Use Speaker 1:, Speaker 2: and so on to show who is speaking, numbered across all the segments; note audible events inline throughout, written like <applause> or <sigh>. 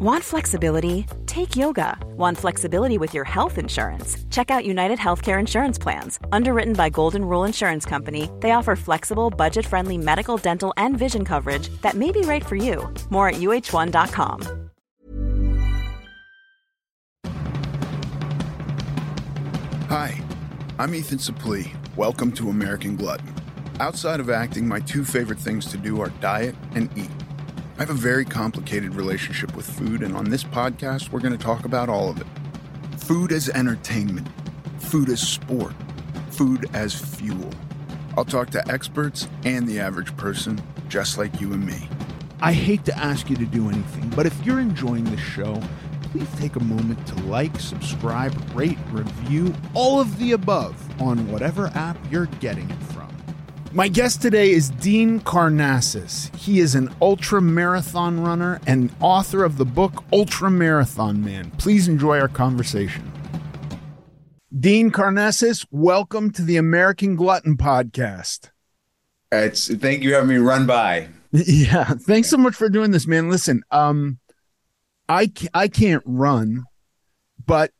Speaker 1: Want flexibility? Take yoga. Want flexibility with your health insurance? Check out United Healthcare Insurance Plans. Underwritten by Golden Rule Insurance Company, they offer flexible, budget friendly medical, dental, and vision coverage that may be right for you. More at uh1.com.
Speaker 2: Hi, I'm Ethan Suplee. Welcome to American Glutton. Outside of acting, my two favorite things to do are diet and eat. I have a very complicated relationship with food, and on this podcast, we're going to talk about all of it food as entertainment, food as sport, food as fuel. I'll talk to experts and the average person, just like you and me.
Speaker 3: I hate to ask you to do anything, but if you're enjoying the show, please take a moment to like, subscribe, rate, review, all of the above on whatever app you're getting it from. My guest today is Dean Karnazes. He is an ultra marathon runner and author of the book Ultra Marathon Man. Please enjoy our conversation. Dean Karnazes, welcome to the American Glutton podcast.
Speaker 4: It's thank you for having me run by. <laughs>
Speaker 3: Yeah, thanks so much for doing this, man. Listen, um, I I can't run, but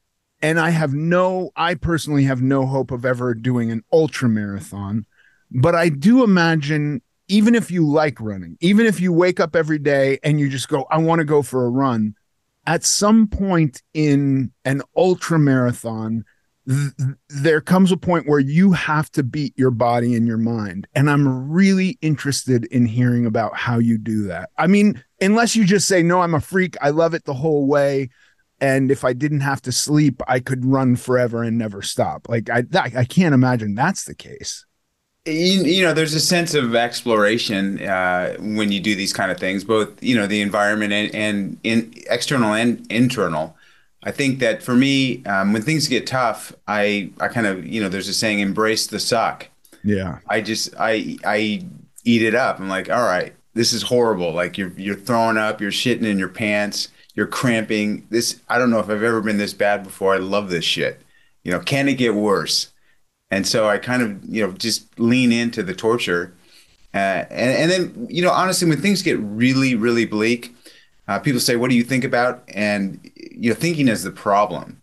Speaker 3: and I have no, I personally have no hope of ever doing an ultra marathon. But I do imagine, even if you like running, even if you wake up every day and you just go, I want to go for a run, at some point in an ultra marathon, th- there comes a point where you have to beat your body and your mind. And I'm really interested in hearing about how you do that. I mean, unless you just say, No, I'm a freak, I love it the whole way. And if I didn't have to sleep, I could run forever and never stop. Like I, I can't imagine that's the case
Speaker 4: you, you, know there's a sense of exploration uh, when you do these kind of things both you know the environment and, and in external and internal. I think that for me um, when things get tough i i kind of you know there's a saying embrace the suck.
Speaker 3: Yeah.
Speaker 4: I just i i eat it up. I'm like all right this is horrible. Like you're you're throwing up you're shitting in your pants you're cramping. This i don't know if i've ever been this bad before. I love this shit. You know can it get worse and so I kind of you know just lean into the torture, uh, and and then you know honestly when things get really really bleak, uh, people say what do you think about and you know thinking is the problem.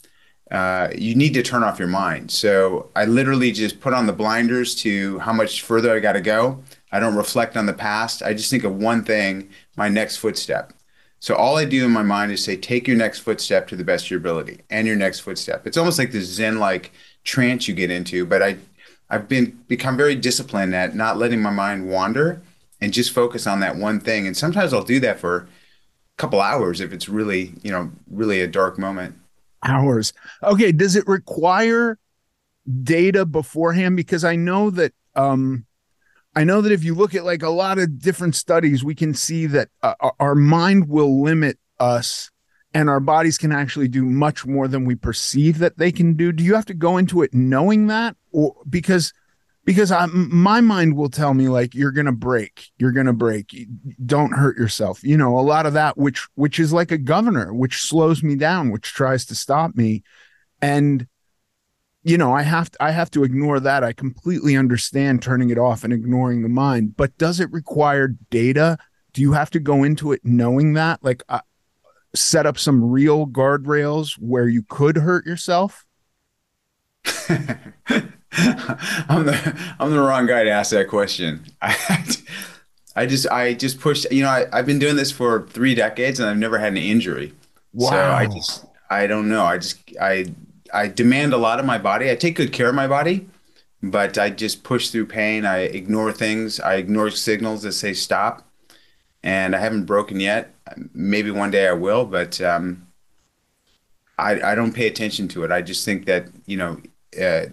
Speaker 4: Uh, you need to turn off your mind. So I literally just put on the blinders to how much further I got to go. I don't reflect on the past. I just think of one thing, my next footstep. So all I do in my mind is say, take your next footstep to the best of your ability and your next footstep. It's almost like this Zen like trance you get into. But I, I've been become very disciplined at not letting my mind wander and just focus on that one thing. And sometimes I'll do that for a couple hours if it's really, you know, really a dark moment.
Speaker 3: Hours. Okay. Does it require data beforehand? Because I know that, um, I know that if you look at like a lot of different studies, we can see that uh, our mind will limit us and our bodies can actually do much more than we perceive that they can do. Do you have to go into it knowing that? Or because because I, my mind will tell me like you're gonna break. You're gonna break. Don't hurt yourself. You know a lot of that which which is like a governor which slows me down which tries to stop me. And you know i have to i have to ignore that. I completely understand turning it off and ignoring the mind. But does it require data? Do you have to go into it knowing that? Like I, set up some real guardrails where you could hurt yourself? <laughs>
Speaker 4: I'm the I'm the wrong guy to ask that question. I, <laughs> I just I just pushed. You know, I, I've been doing this for three decades and I've never had an injury.
Speaker 3: Wow.
Speaker 4: So I just I don't know. I just I I demand a lot of my body. I take good care of my body, but I just push through pain. I ignore things. I ignore signals that say stop, and I haven't broken yet maybe one day I will, but um, I, I don't pay attention to it. I just think that, you know, uh,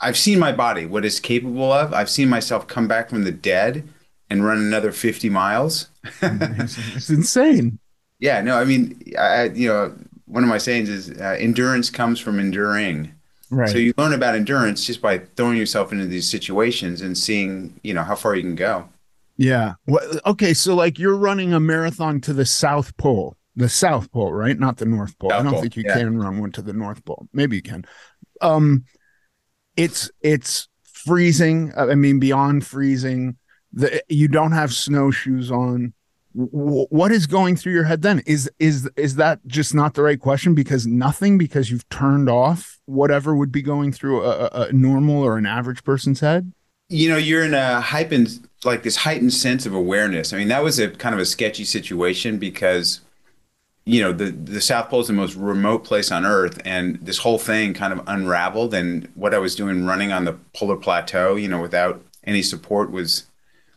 Speaker 4: I've seen my body, what it's capable of. I've seen myself come back from the dead and run another 50 miles.
Speaker 3: it's insane.
Speaker 4: Yeah, no, I mean, I, you know, one of my sayings is uh, endurance comes from enduring.
Speaker 3: Right.
Speaker 4: So you learn about endurance just by throwing yourself into these situations and seeing, you know, how far you can go.
Speaker 3: Yeah. Well, okay. So, like, you're running a marathon to the South Pole, the South Pole, right? Not the North Pole. South I don't Pole, think you yeah. can run one to the North Pole. Maybe you can. Um, it's it's freezing. I mean, beyond freezing. The you don't have snowshoes on. w- what is going through your head then? Is is is that just not the right question because nothing because you've turned off whatever would be going through a, a normal or an average person's head?
Speaker 4: You know, you're in a heightened like this heightened sense of awareness. I mean, that was a kind of a sketchy situation because you know the the South Pole is the most remote place on Earth, and this whole thing kind of unraveled. And what I was doing running on the polar plateau, you know, without any support was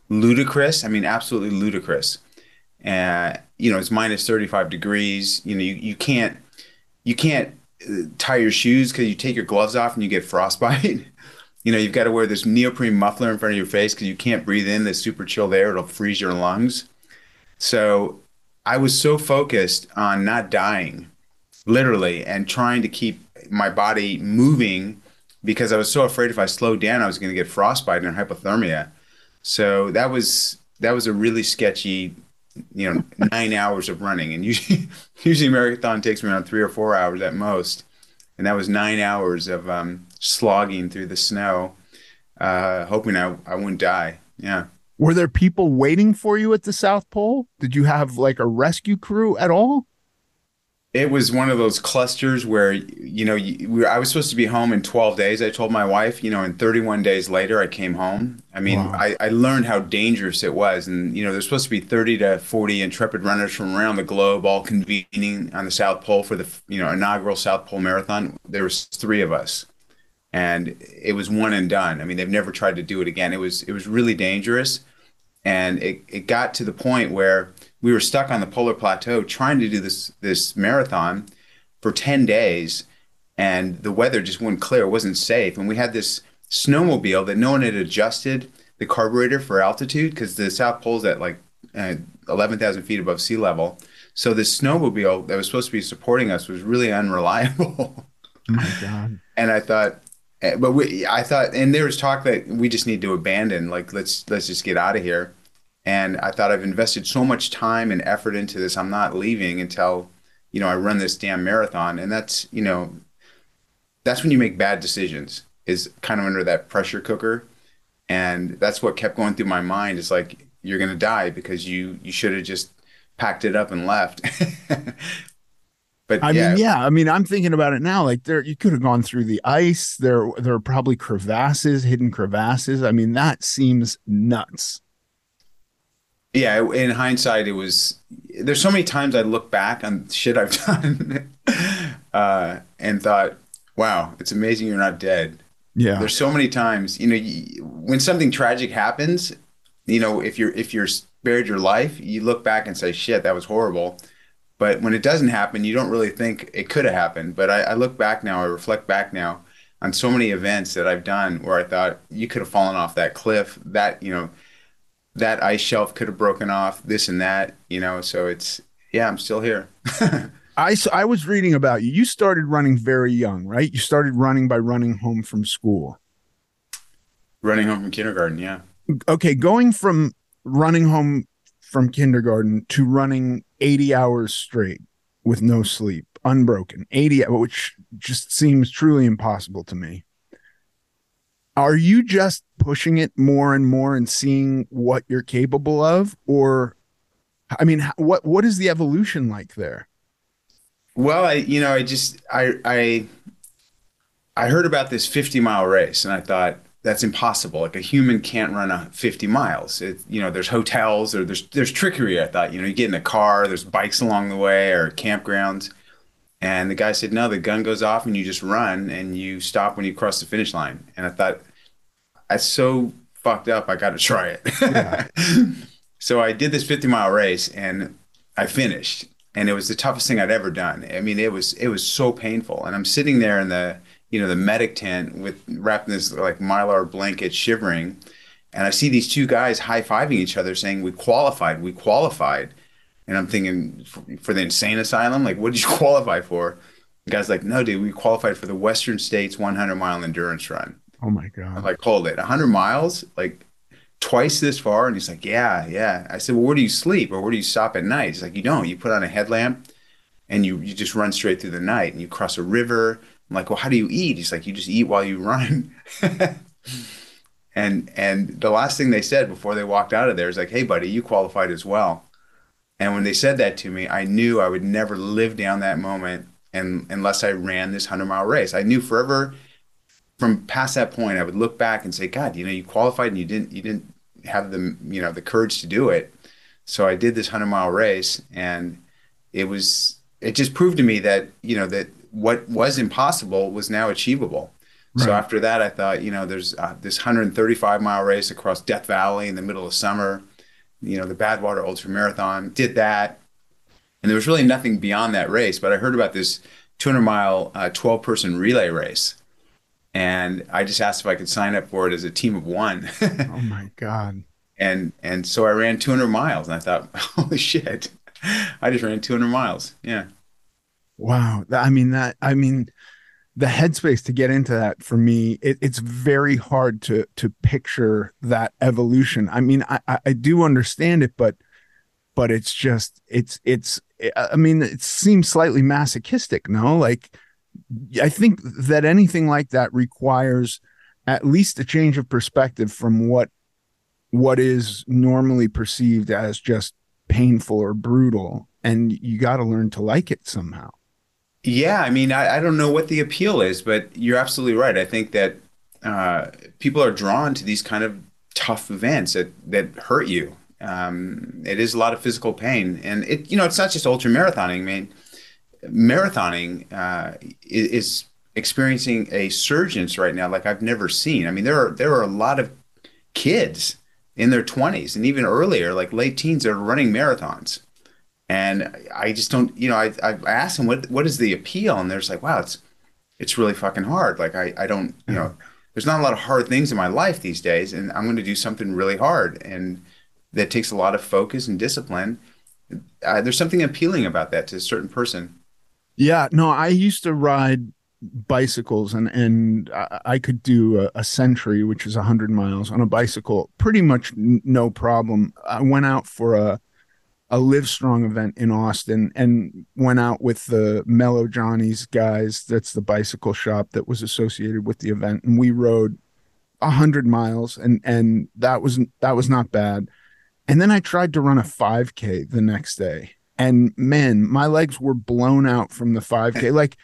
Speaker 4: ludicrous. I mean, absolutely ludicrous. And uh, you know, it's minus thirty five degrees. You know, you, you can't you can't uh, tie your shoes because you take your gloves off and you get frostbite. <laughs> you know, you've got to wear this neoprene muffler in front of your face because you can't breathe in this super chilled air; it'll freeze your lungs. So I was so focused on not dying, literally, and trying to keep my body moving because I was so afraid if I slowed down, I was going to get frostbite and hypothermia. So that was that was a really sketchy, you know, nine hours of running. And usually, <laughs> usually marathon takes me around three or four hours at most, and that was nine hours of um, slogging through the snow, uh, hoping I I wouldn't die. Yeah.
Speaker 3: Were there people waiting for you at the South Pole? Did you have like a rescue crew at all?
Speaker 4: It was one of those clusters where you know you, I was supposed to be home in 12 days. I told my wife, you know, and 31 days later I came home. I mean, wow. I, I learned how dangerous it was, and you know, there's supposed to be 30 to 40 intrepid runners from around the globe all convening on the South Pole for the you know inaugural South Pole Marathon. There was three of us and it was one and done. I mean, they've never tried to do it again. It was it was really dangerous, and it, it got to the point where we were stuck on the polar plateau trying to do this this marathon for ten days, and the weather just wouldn't clear. It wasn't safe, and we had this snowmobile that no one had adjusted the carburetor for altitude because the South Pole's at like uh, eleven thousand feet above sea level. So this snowmobile that was supposed to be supporting us was really unreliable.
Speaker 3: Oh my god! <laughs>
Speaker 4: and I thought, Eh, but we, I thought, and there was talk that we just need to abandon, like let's let's just get out of here. And I thought I've invested so much time and effort into this, I'm not leaving until you know I run this damn marathon. And that's you know, that's when you make bad decisions, is kind of under that pressure cooker, and that's what kept going through my mind. Is like you're gonna die because you you should have just packed it up and left. <laughs>
Speaker 3: But I yeah. mean, yeah, I mean, I'm thinking about it now. Like there, you could have gone through the ice. There, there are probably crevasses, hidden crevasses. I mean, that seems nuts.
Speaker 4: Yeah, in hindsight, it was. There's so many times I look back on shit I've <laughs> done, uh, and thought, "Wow, it's amazing you're not dead."
Speaker 3: Yeah.
Speaker 4: There's so many times, you know, you, when something tragic happens, you know, if you're if you're spared your life, you look back and say, "Shit, that was horrible." But when it doesn't happen, you don't really think it could have happened. But I, I, look back now, I reflect back now on so many events that I've done where I thought you could have fallen off that cliff, that, you know, that ice shelf could have broken off, this and that, you know. So it's, yeah, I'm still here. <laughs>
Speaker 3: I, I was reading about you. You started running very young, right? You started running by running home from school.
Speaker 4: Running home from kindergarten, yeah.
Speaker 3: Okay, going from running home from kindergarten to running 80 hours straight with no sleep, unbroken, 80, which just seems truly impossible to me. Are you just pushing it more and more and seeing what you're capable of? Or, I mean, what, what is the evolution like there?
Speaker 4: Well, I, you know, I just, I, I, I heard about this 50 mile race and I thought, that's impossible. Like a human can't run a 50 miles. It, you know, there's hotels or there's there's trickery. I thought, you know, you get in a car, there's bikes along the way or campgrounds. And the guy said, no, the gun goes off and you just run and you stop when you cross the finish line. And I thought, that's so fucked up. I got to try it. Yeah. <laughs> so I did this 50 mile race and I finished. And it was the toughest thing I'd ever done. I mean, it was it was so painful. And I'm sitting there in the you know, the medic tent with wrapped in this like mylar blanket, shivering. And I see these two guys high fiving each other, saying, "We qualified, we qualified." And I'm thinking, for, for, the insane asylum, like, what did you <laughs> qualify for? The guy's like, "No, dude, we qualified for the Western States 100 mile endurance run."
Speaker 3: Oh my god!
Speaker 4: I'm like, hold it, 100 miles, like twice this far? And he's like, "Yeah, yeah." I said, "Well, where do you sleep, or where do you stop at night?" He's like, "You don't. You put on a headlamp, and you you just run straight through the night, and you cross a river." I'm like, well, how do you eat? He's like, you just eat while you run. <laughs> and and the last thing they said before they walked out of there is like, hey, buddy, you qualified as well. And when they said that to me, I knew I would never live down that moment and unless I ran this 100 mile race. I knew forever from past that point, I would look back and say, God, you know, you qualified and you didn't, you didn't have the, you know, the courage to do it. So I did this 100 mile race and it was, it just proved to me that, you know, that what was impossible was now achievable. Right. So after that, I thought, you know, there's uh, this 135 mile race across Death Valley in the middle of summer, you know, the Badwater Ultra Marathon. Did that, and there was really nothing beyond that race. But I heard about this 200 mile, uh, 12 person relay race, and I just asked if I could sign up for it as a team of one. <laughs>
Speaker 3: oh my god!
Speaker 4: And and so I ran 200 miles, and I thought, <laughs> holy shit, I just ran 200 miles. Yeah.
Speaker 3: Wow. I mean that. I mean the headspace to get into that for me it, it's very hard to to picture that evolution i mean I, I do understand it but but it's just it's it's i mean it seems slightly masochistic no like i think that anything like that requires at least a change of perspective from what what is normally perceived as just painful or brutal and you got to learn to like it somehow
Speaker 4: yeah, I mean, I, I don't know what the appeal is, but you're absolutely right. I think that uh, people are drawn to these kind of tough events that that hurt you. Um, it is a lot of physical pain, and it you know it's not just ultra marathoning. I mean, marathoning uh, is, experiencing a surgence right now like I've never seen. I mean, there are there are a lot of kids in their 20s and even earlier, like late teens, that are running marathons. And I just don't, you know, I, I asked them what what is the appeal, and they're just like, wow, it's it's really fucking hard. Like I I don't, you know, there's not a lot of hard things in my life these days, and I'm going to do something really hard, and that takes a lot of focus and discipline. Uh, there's something appealing about that to a certain person.
Speaker 3: Yeah, no, I used to ride bicycles and and I could do a, a century, which is hundred miles on a bicycle, pretty much n- no problem. I went out for a a Livestrong event in Austin and went out with the Mellow Johnny's guys. That's the bicycle shop that was associated with the event, and we rode a hundred miles, and and that was that was not bad. And then I tried to run a 5K the next day, and man, my legs were blown out from the 5K. <laughs> like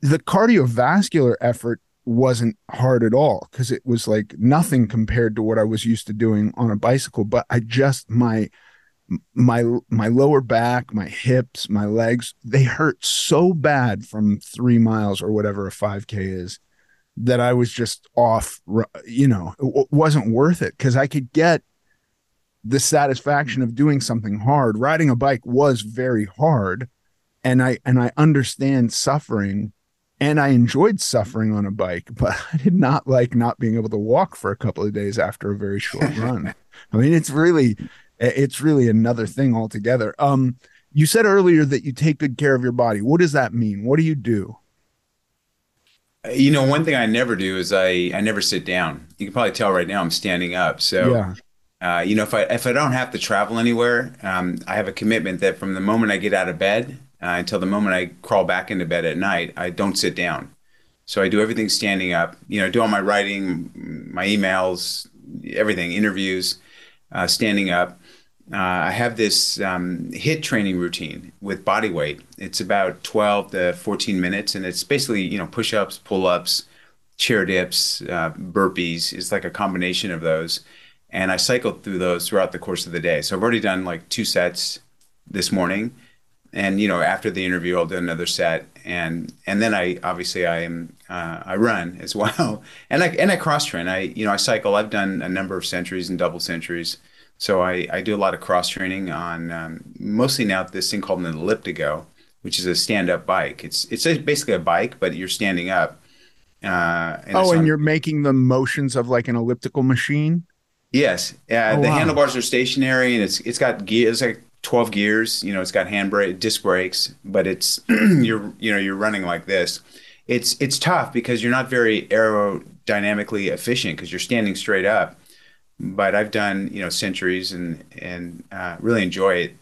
Speaker 3: the cardiovascular effort wasn't hard at all because it was like nothing compared to what I was used to doing on a bicycle. But I just my my my lower back, my hips, my legs, they hurt so bad from 3 miles or whatever a 5k is that I was just off, you know, it wasn't worth it cuz I could get the satisfaction of doing something hard. Riding a bike was very hard and I and I understand suffering and I enjoyed suffering on a bike, <laughs> but I did not like not being able to walk for a couple of days after a very short run. <laughs> I mean, it's really it's really another thing altogether. Um, you said earlier that you take good care of your body. What does that mean? What do you do?
Speaker 4: You know, one thing I never do is I I never sit down. You can probably tell right now I'm standing up. So, yeah. uh, you know, if I if I don't have to travel anywhere, um, I have a commitment that from the moment I get out of bed uh, until the moment I crawl back into bed at night, I don't sit down. So I do everything standing up. You know, do all my writing, my emails, everything, interviews, uh, standing up uh, I have this um, HIIT training routine with body weight. It's about 12 to 14 minutes, and it's basically you know push-ups, pull-ups, chair dips, uh, burpees. It's like a combination of those, and I cycle through those throughout the course of the day. So I've already done like two sets this morning, and you know after the interview I'll do another set, and and then I obviously I am uh, I run as <laughs> well, and I and I cross train. I you know I cycle. I've done a number of centuries and double centuries. So I, I do a lot of cross training on um, mostly now this thing called an ElliptiGO, which is a stand up bike. It's it's basically a bike, but you're standing up.
Speaker 3: Uh, and oh, and on, you're making the motions of like an elliptical machine.
Speaker 4: Yes, uh, oh, the wow. handlebars are stationary, and it's it's got gears like 12 gears. You know, it's got handbrake, disc brakes, but it's <clears throat> you're you know you're running like this. It's it's tough because you're not very aerodynamically efficient because you're standing straight up but I've done you know centuries and and uh, really enjoy it.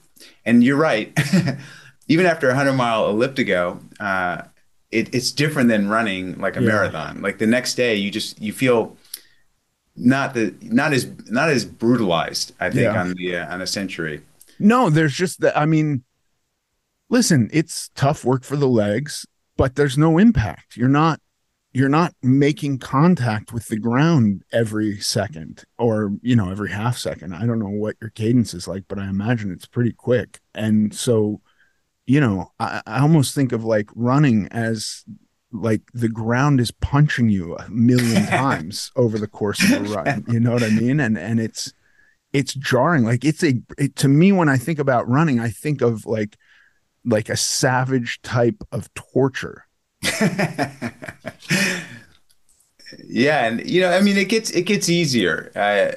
Speaker 4: And you're right, <laughs> even after a hundred mile ElliptiGO, uh, it, it's different than running like a yeah. marathon. Like the next day, you just you feel not the not as not as brutalized. I think yeah. on the uh, on a century.
Speaker 3: No, there's just that. I mean, listen, it's tough work for the legs, but there's no impact. You're not you're not making contact with the ground every second or you know every half second. I don't know what your cadence is like but i imagine it's pretty quick. And so you know i, I almost think of like running as like the ground is punching you a million <laughs> times over the course of a run. You know what i mean? And and it's it's jarring. Like it's a it, to me when i think about running i think of like like a savage type of torture <laughs>
Speaker 4: yeah, and you know, I mean, it gets it gets easier. Uh,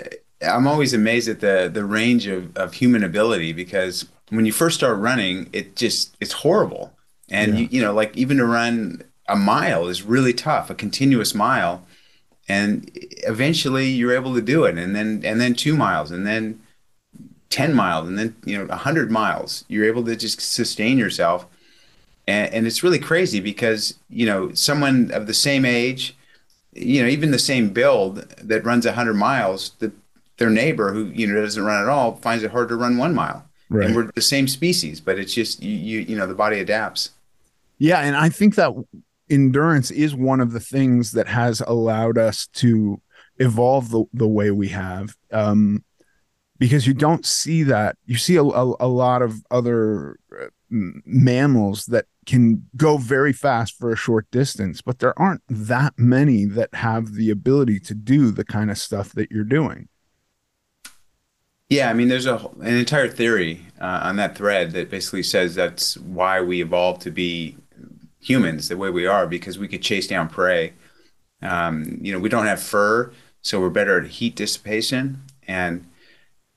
Speaker 4: I'm always amazed at the the range of, of human ability because when you first start running, it just it's horrible, and yeah. you you know, like even to run a mile is really tough, a continuous mile, and eventually you're able to do it, and then and then two miles, and then ten miles, and then you know a hundred miles. You're able to just sustain yourself and, and it's really crazy because you know someone of the same age you know even the same build that runs 100 miles the, their neighbor who you know doesn't run at all finds it hard to run one mile right. and we're the same species but it's just you, you you know the body adapts
Speaker 3: yeah and i think that endurance is one of the things that has allowed us to evolve the, the way we have um, because you don't see that you see a, a, a lot of other uh, mammals that can go very fast for a short distance, but there aren't that many that have the ability to do the kind of stuff that you're doing.
Speaker 4: Yeah, I mean, there's a an entire theory uh, on that thread that basically says that's why we evolved to be humans the way we are because we could chase down prey. Um, you know, we don't have fur, so we're better at heat dissipation, and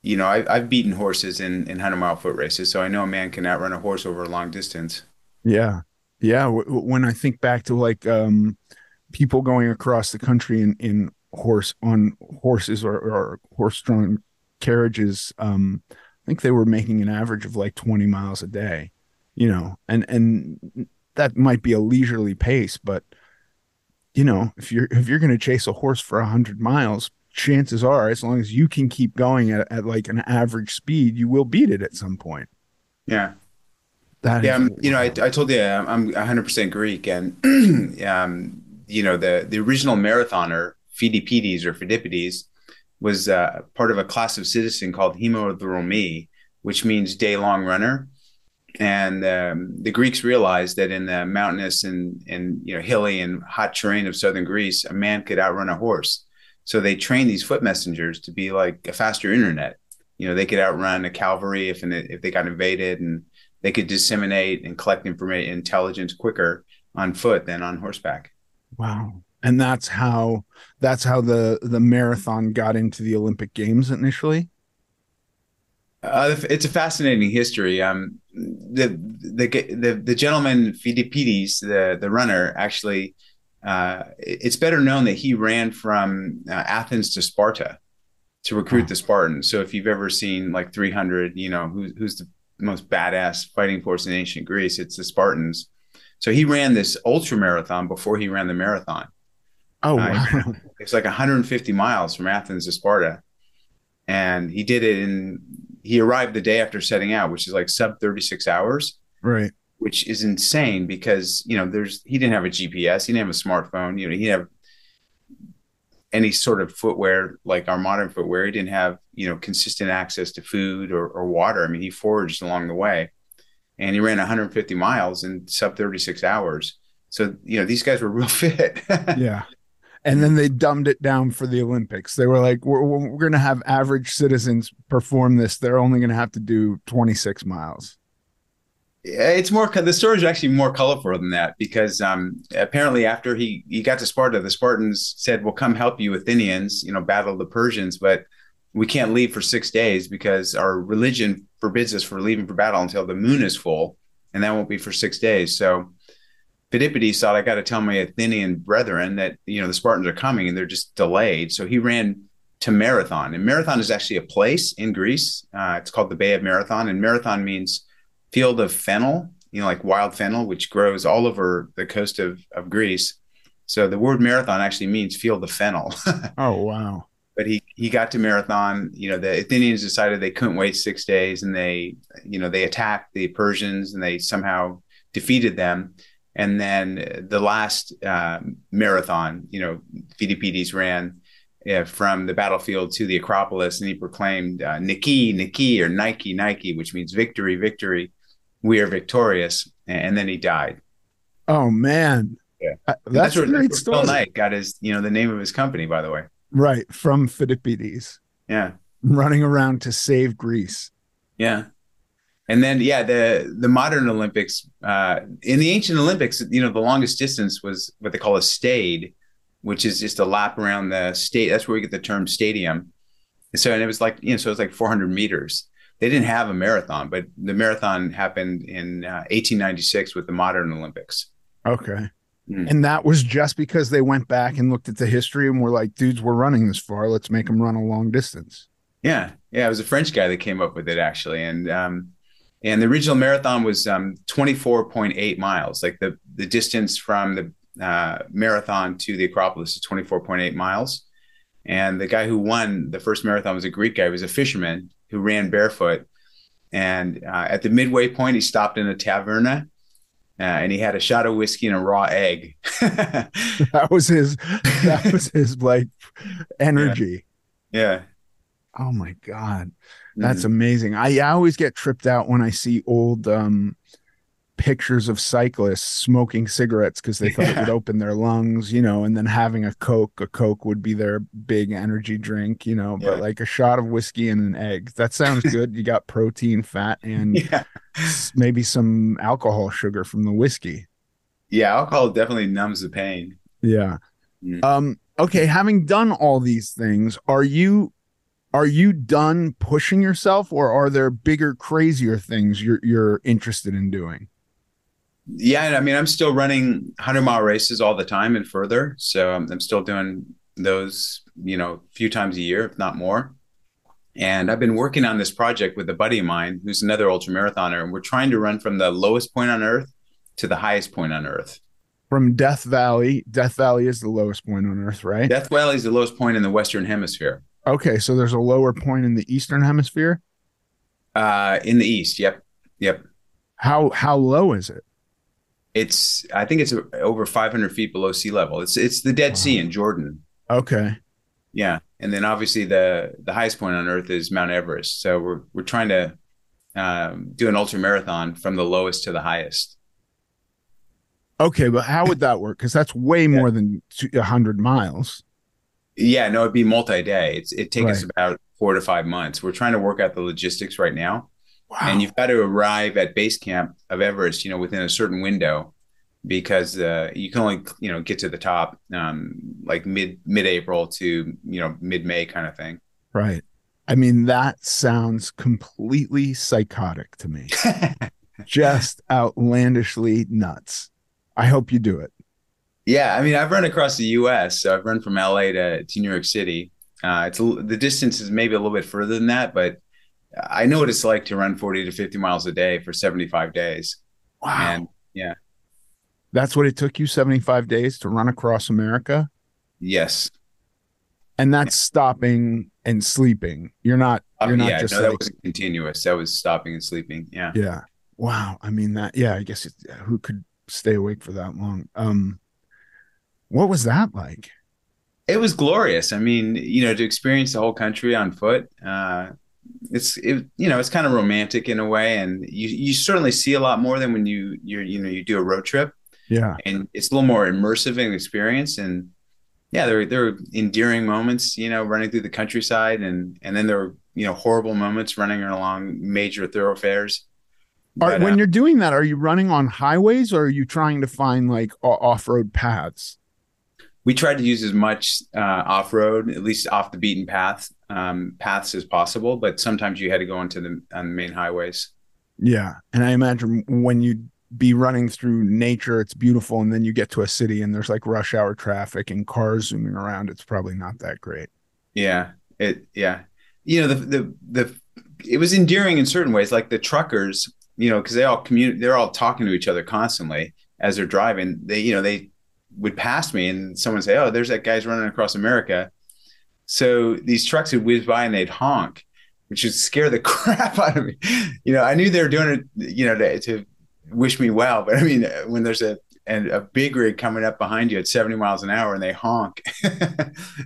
Speaker 4: you know, I, have beaten horses in, in 100 mile foot races, so I know a man can outrun a horse over a long distance.
Speaker 3: Yeah. Yeah. W- when I think back to like um, people going across the country in, in horse on horses or, or horse drawn carriages, um, I think they were making an average of like 20 miles a day, you know, and, and that might be a leisurely pace, but you know, if you're, if you're going to chase a horse for a hundred miles, chances are, as long as you can keep going at, at like an average speed, you will beat it at some point.
Speaker 4: Yeah. That yeah, is- you know, I, I told you I'm 100% Greek, and <clears throat> um, you know the the original marathoner Phidippides or Phidippides was uh, part of a class of citizen called hemodromi, which means day long runner. And um, the Greeks realized that in the mountainous and and you know hilly and hot terrain of southern Greece, a man could outrun a horse. So they trained these foot messengers to be like a faster internet. You know, they could outrun a cavalry if if they got invaded, and they could disseminate and collect information intelligence quicker on foot than on horseback.
Speaker 3: Wow. And that's how that's how the the marathon got into the Olympic Games initially.
Speaker 4: Uh, it's a fascinating history. Um, the, the the the gentleman Phidippides, the the runner, actually uh, it's better known that he ran from uh, Athens to Sparta to recruit the Spartans. So if you've ever seen like 300, you know, who, who's the most badass fighting force in ancient Greece? It's the Spartans. So he ran this ultra marathon before he ran the marathon.
Speaker 3: Oh, uh,
Speaker 4: wow. <laughs> it's like 150 miles from Athens to Sparta. And he did it in, he arrived the day after setting out, which is like sub 36 hours.
Speaker 3: Right
Speaker 4: which is insane because you know there's he didn't have a GPS, he didn't have a smartphone, you know, he didn't have any sort of footwear like our modern footwear. He didn't have you know consistent access to food or, or water. I mean, he foraged along the way, and he ran 150 miles in sub 36 hours. So you know these guys were <laughs> real fit.
Speaker 3: yeah. And then they dumbed it down for the Olympics. They were like, "We're, we're going to have average citizens perform this. They're only going to have to do 26 miles."
Speaker 4: It's more the story is actually more colorful than that because um, apparently after he he got to Sparta, the Spartans said, "We'll come help you, Athenians. You know, battle the Persians, but we can't leave for six days because our religion forbids us for leaving for battle until the moon is full, and that won't be for six days." So Phidippides thought, "I got to tell my Athenian brethren that you know the Spartans are coming and they're just delayed." So he ran to Marathon, and Marathon is actually a place in Greece. Uh, it's called the Bay of Marathon, and Marathon means field of fennel, you know, like wild fennel, which grows all over the coast of, of Greece. So the word marathon actually means field of fennel. <laughs>
Speaker 3: oh, wow.
Speaker 4: but he he got to marathon. You know, the Athenians decided they couldn't wait six days, and they you know they attacked the Persians and they somehow defeated them. And then the last uh, marathon, you know, Phidippides ran uh, from the battlefield to the Acropolis, and he proclaimed uh, Nike, Nike, or Nike, Nike, which means victory, victory. We are victorious. And then he died.
Speaker 3: Oh man,
Speaker 4: yeah,
Speaker 3: uh, that's, that's, where, a great
Speaker 4: that's
Speaker 3: story.
Speaker 4: Phil Knight got his, you know, the name of his company, by the way.
Speaker 3: Right from Phidippides.
Speaker 4: Yeah,
Speaker 3: running around to save Greece.
Speaker 4: Yeah, and then yeah, the the modern Olympics, uh, in the ancient Olympics, you know, the longest distance was what they call a stade, which is just a lap around the state. That's where we get the term stadium. And so, and it was like, you know, so it was like 400 meters. They didn't have a marathon, but the marathon happened in uh, 1896 with the modern Olympics.
Speaker 3: Okay. Mm. And that was just because they went back and looked at the history and were like, dudes, we're running this far. Let's make them run a long distance.
Speaker 4: Yeah. Yeah. It was a French guy that came up with it, actually. And, um, and the original marathon was um, 24.8 miles. Like the, the distance from the uh, marathon to the Acropolis is 24.8 miles. And the guy who won the first marathon was a Greek guy. He was a fisherman who ran barefoot. And uh, at the midway point, he stopped in a taverna uh, and he had a shot of whiskey and a raw egg. <laughs>
Speaker 3: that was his, that was his like energy.
Speaker 4: Yeah. yeah.
Speaker 3: Oh my God. That's mm-hmm. amazing. I, I always get tripped out when I see old, um, pictures of cyclists smoking cigarettes because they thought yeah. it would open their lungs, you know, and then having a Coke. A Coke would be their big energy drink, you know, yeah. but like a shot of whiskey and an egg. That sounds good. you got protein, fat, <laughs> and yeah. maybe some alcohol sugar from the whiskey.
Speaker 4: Yeah, alcohol definitely numbs the pain.
Speaker 3: Yeah. Mm. Um, okay, having done all these things, are you are you done pushing yourself or are there bigger crazier things you're you're interested in doing
Speaker 4: yeah, I mean, I'm still running 100 mile races all the time and further. So I'm, I'm still doing those, you know, a few times a year, if not more. And I've been working on this project with a buddy of mine who's another ultra marathoner, and we're trying to run from the lowest point on earth to the highest point on earth.
Speaker 3: From Death Valley, Death Valley is the lowest point on earth, right?
Speaker 4: Death Valley is the lowest point in the Western Hemisphere.
Speaker 3: Okay, so there's a lower point in the Eastern Hemisphere.
Speaker 4: Uh, in the East, yep, yep.
Speaker 3: How how low is it?
Speaker 4: It's I think it's over 500 feet below sea level. It's it's the Dead wow. Sea in Jordan.
Speaker 3: Okay.
Speaker 4: Yeah, and then obviously the the highest point on Earth is Mount Everest. So we're we're trying to um, do an ultra marathon from the lowest to the highest.
Speaker 3: Okay, but how would that work? Because that's way more than hundred miles.
Speaker 4: Yeah, no, it'd be multi-day. It's it takes right. us about four to five months. We're trying to work out the logistics right now. Wow. And you've got to arrive at base camp of Everest, you know, within a certain window because uh, you can only, you know, get to the top um, like mid mid April to, you know, mid May kind of thing.
Speaker 3: Right. I mean, that sounds completely psychotic to me. <laughs> Just outlandishly nuts. I hope you do it.
Speaker 4: Yeah, I mean, I've run across the U.S. So I've run from L.A. to, to New York City. Uh, it's a, the distance is maybe a little bit further than that, but I know what it's like to run 40 to 50 miles a day for 75 days.
Speaker 3: Wow.
Speaker 4: And yeah.
Speaker 3: That's what it took you 75 days to run across America?
Speaker 4: Yes.
Speaker 3: And that's yeah. stopping and sleeping. You're not you're um, not
Speaker 4: yeah,
Speaker 3: just
Speaker 4: no,
Speaker 3: like,
Speaker 4: that was continuous. That was stopping and sleeping. Yeah.
Speaker 3: Yeah. Wow. I mean that yeah, I guess it, who could stay awake for that long? Um what was that like?
Speaker 4: It was glorious. I mean, you know, to experience the whole country on foot, uh, it's it, you know it's kind of romantic in a way, and you you certainly see a lot more than when you you you know you do a road trip.
Speaker 3: Yeah,
Speaker 4: and it's a little more immersive in experience, and yeah, there there are endearing moments, you know, running through the countryside, and and then there are you know horrible moments running along major thoroughfares.
Speaker 3: Are, but, when uh, you're doing that, are you running on highways or are you trying to find like off road paths?
Speaker 4: We tried to use as much uh, off road, at least off the beaten path, um, paths as possible, but sometimes you had to go into the on the main highways.
Speaker 3: Yeah, and I imagine when you be running through nature, it's beautiful, and then you get to a city and there's like rush hour traffic and cars zooming around. It's probably not that great.
Speaker 4: Yeah, it yeah, you know the the the it was endearing in certain ways, like the truckers, you know, because they all communicate, they're all talking to each other constantly as they're driving. They you know they would pass me and someone say, "Oh, there's that guy's running across America." So these trucks would whiz by and they'd honk, which would scare the <laughs> crap out of me. You know, I knew they were doing it, you know, to, to wish me well, but I mean, when there's a and a big rig coming up behind you at 70 miles an hour and they honk, <laughs>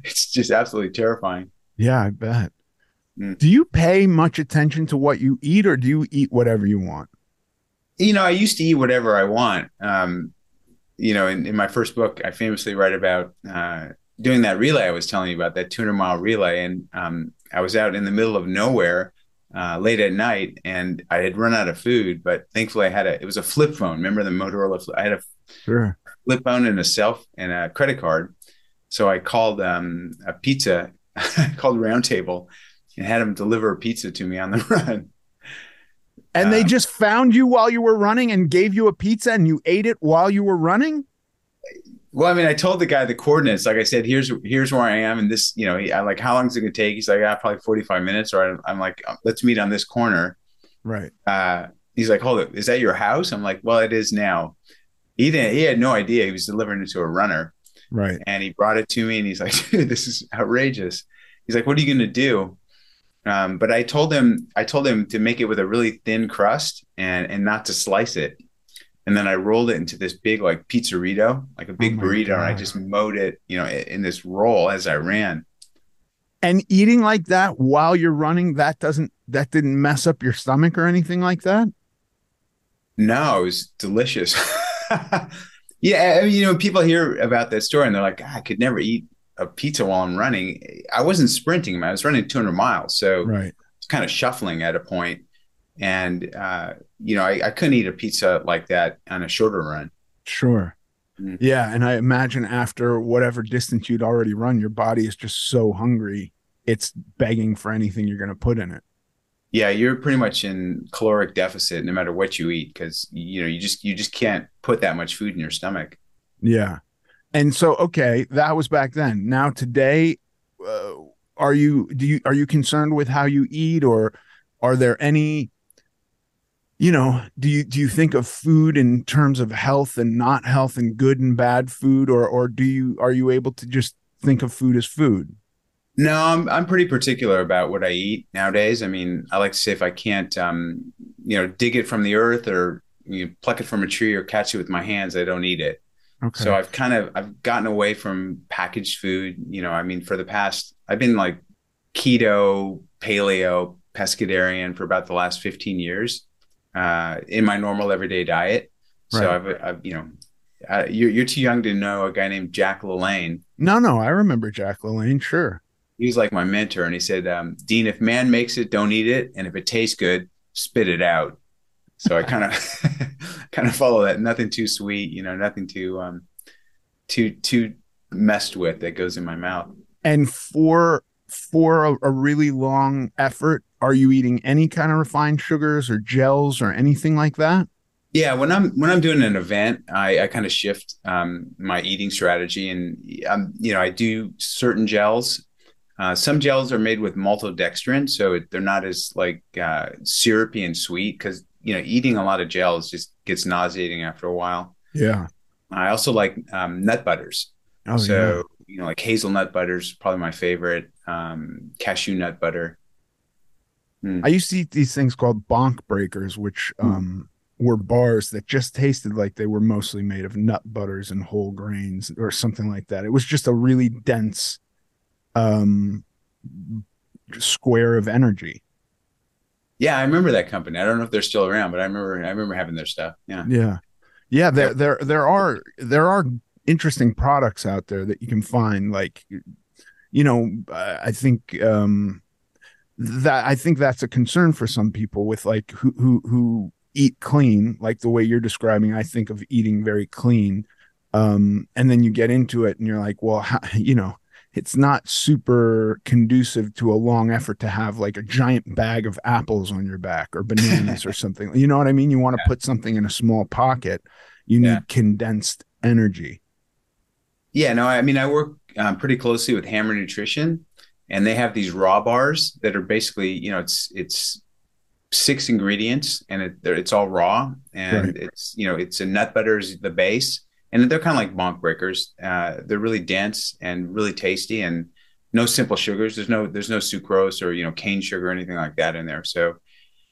Speaker 4: it's just absolutely terrifying.
Speaker 3: Yeah, I bet. Mm. Do you pay much attention to what you eat, or do you eat whatever you want?
Speaker 4: You know, I used to eat whatever I want. Um, you know, in, in my first book, I famously write about uh, doing that relay I was telling you about, that 200 mile relay. And um, I was out in the middle of nowhere uh, late at night and I had run out of food, but thankfully I had a, it was a flip phone. Remember the Motorola? I had a sure. flip phone and a self and a credit card. So I called um, a pizza, <laughs> called Round Table and had them deliver a pizza to me on the <laughs> run.
Speaker 3: And they um, just found you while you were running and gave you a pizza and you ate it while you were running?
Speaker 4: Well, I mean, I told the guy the coordinates. Like I said, here's here's where I am, and this, you know, he, I like how long is it gonna take? He's like, yeah, probably forty five minutes. Or I'm, I'm, like, let's meet on this corner.
Speaker 3: Right.
Speaker 4: Uh, he's like, hold it, is that your house? I'm like, well, it is now. He didn't. He had no idea he was delivering it to a runner.
Speaker 3: Right.
Speaker 4: And he brought it to me, and he's like, <laughs> dude, this is outrageous. He's like, what are you gonna do? Um, but I told him, I told him to make it with a really thin crust and and not to slice it and then I rolled it into this big like pizzerito, like a big oh burrito, God. and I just mowed it, you know, in this roll as I ran.
Speaker 3: And eating like that while you're running, that doesn't that didn't mess up your stomach or anything like that.
Speaker 4: No, it was delicious. <laughs> yeah, I mean, you know, people hear about that story and they're like, I could never eat a pizza while I'm running. I wasn't sprinting, I was running 200 miles, so
Speaker 3: right.
Speaker 4: it's kind of shuffling at a point and uh, you know I, I, couldn't eat a pizza like that on a shorter run.
Speaker 3: Sure. Mm-hmm. yeah and i imagine after whatever distance you'd already run your body is just so hungry it's begging for anything you're going to put in it.
Speaker 4: Yeah you're pretty much in caloric deficit no matter what you eat because you know you just you just can't put that much food in your stomach.
Speaker 3: Yeah. And so okay that was back then. Now today uh, are you do you are you concerned with how you eat or are there any you know do you do you think of food in terms of health and not health and good and bad food? Or or do you are you able to just think of food as food?
Speaker 4: No i'm i'm pretty particular about what i eat nowadays. I mean i like to say if i can't um you know dig it from the earth or you know, pluck it from a tree or catch it with my hands i don't eat it. Okay. so i've kind of i've gotten away from packaged food. You know i mean for the past i've been like keto paleo pescatarian for about the last 15 years uh, in my normal everyday diet. So right. I've, I've, you know, uh, you're, you're too young to know a guy named Jack LaLanne.
Speaker 3: No, no, I remember Jack LaLanne. Sure.
Speaker 4: He was like my mentor. And he said, um, Dean, if man makes it, don't eat it. And if it tastes good, spit it out. So I kind of, <laughs> kind of follow that. Nothing too sweet, you know, nothing too, um, too, too messed with that goes in my mouth.
Speaker 3: And for, for a, a really long effort, are you eating any kind of refined sugars or gels or anything like that?
Speaker 4: Yeah, when I'm when I'm doing an event, I, I kind of shift um, my eating strategy, and um, you know I do certain gels. Uh, some gels are made with maltodextrin, so they're not as like uh, syrupy and sweet. Because you know eating a lot of gels just gets nauseating after a while.
Speaker 3: Yeah.
Speaker 4: I also like um, nut butters. Oh, so yeah. you know, like hazelnut butter is probably my favorite. Um, cashew nut butter.
Speaker 3: Mm. I used to eat these things called Bonk Breakers, which mm. um, were bars that just tasted like they were mostly made of nut butters and whole grains or something like that. It was just a really dense um, square of energy.
Speaker 4: Yeah, I remember that company. I don't know if they're still around, but I remember I remember having their stuff. Yeah.
Speaker 3: Yeah. Yeah, there there there are there are interesting products out there that you can find like you know, I think um that I think that's a concern for some people with like who who who eat clean, like the way you're describing. I think of eating very clean, um, and then you get into it, and you're like, well, how, <laughs> you know, it's not super conducive to a long effort to have like a giant bag of apples on your back or bananas or <laughs> something. You know what I mean? You want to yeah. put something in a small pocket. You need yeah. condensed energy.
Speaker 4: Yeah, no, I mean, I work um, pretty closely with Hammer Nutrition, and they have these raw bars that are basically you know it's it's six ingredients and it, it's all raw and right. it's you know it's a nut butter is the base and they're kind of like Bonk Breakers uh, they're really dense and really tasty and no simple sugars. There's no there's no sucrose or you know cane sugar or anything like that in there. So,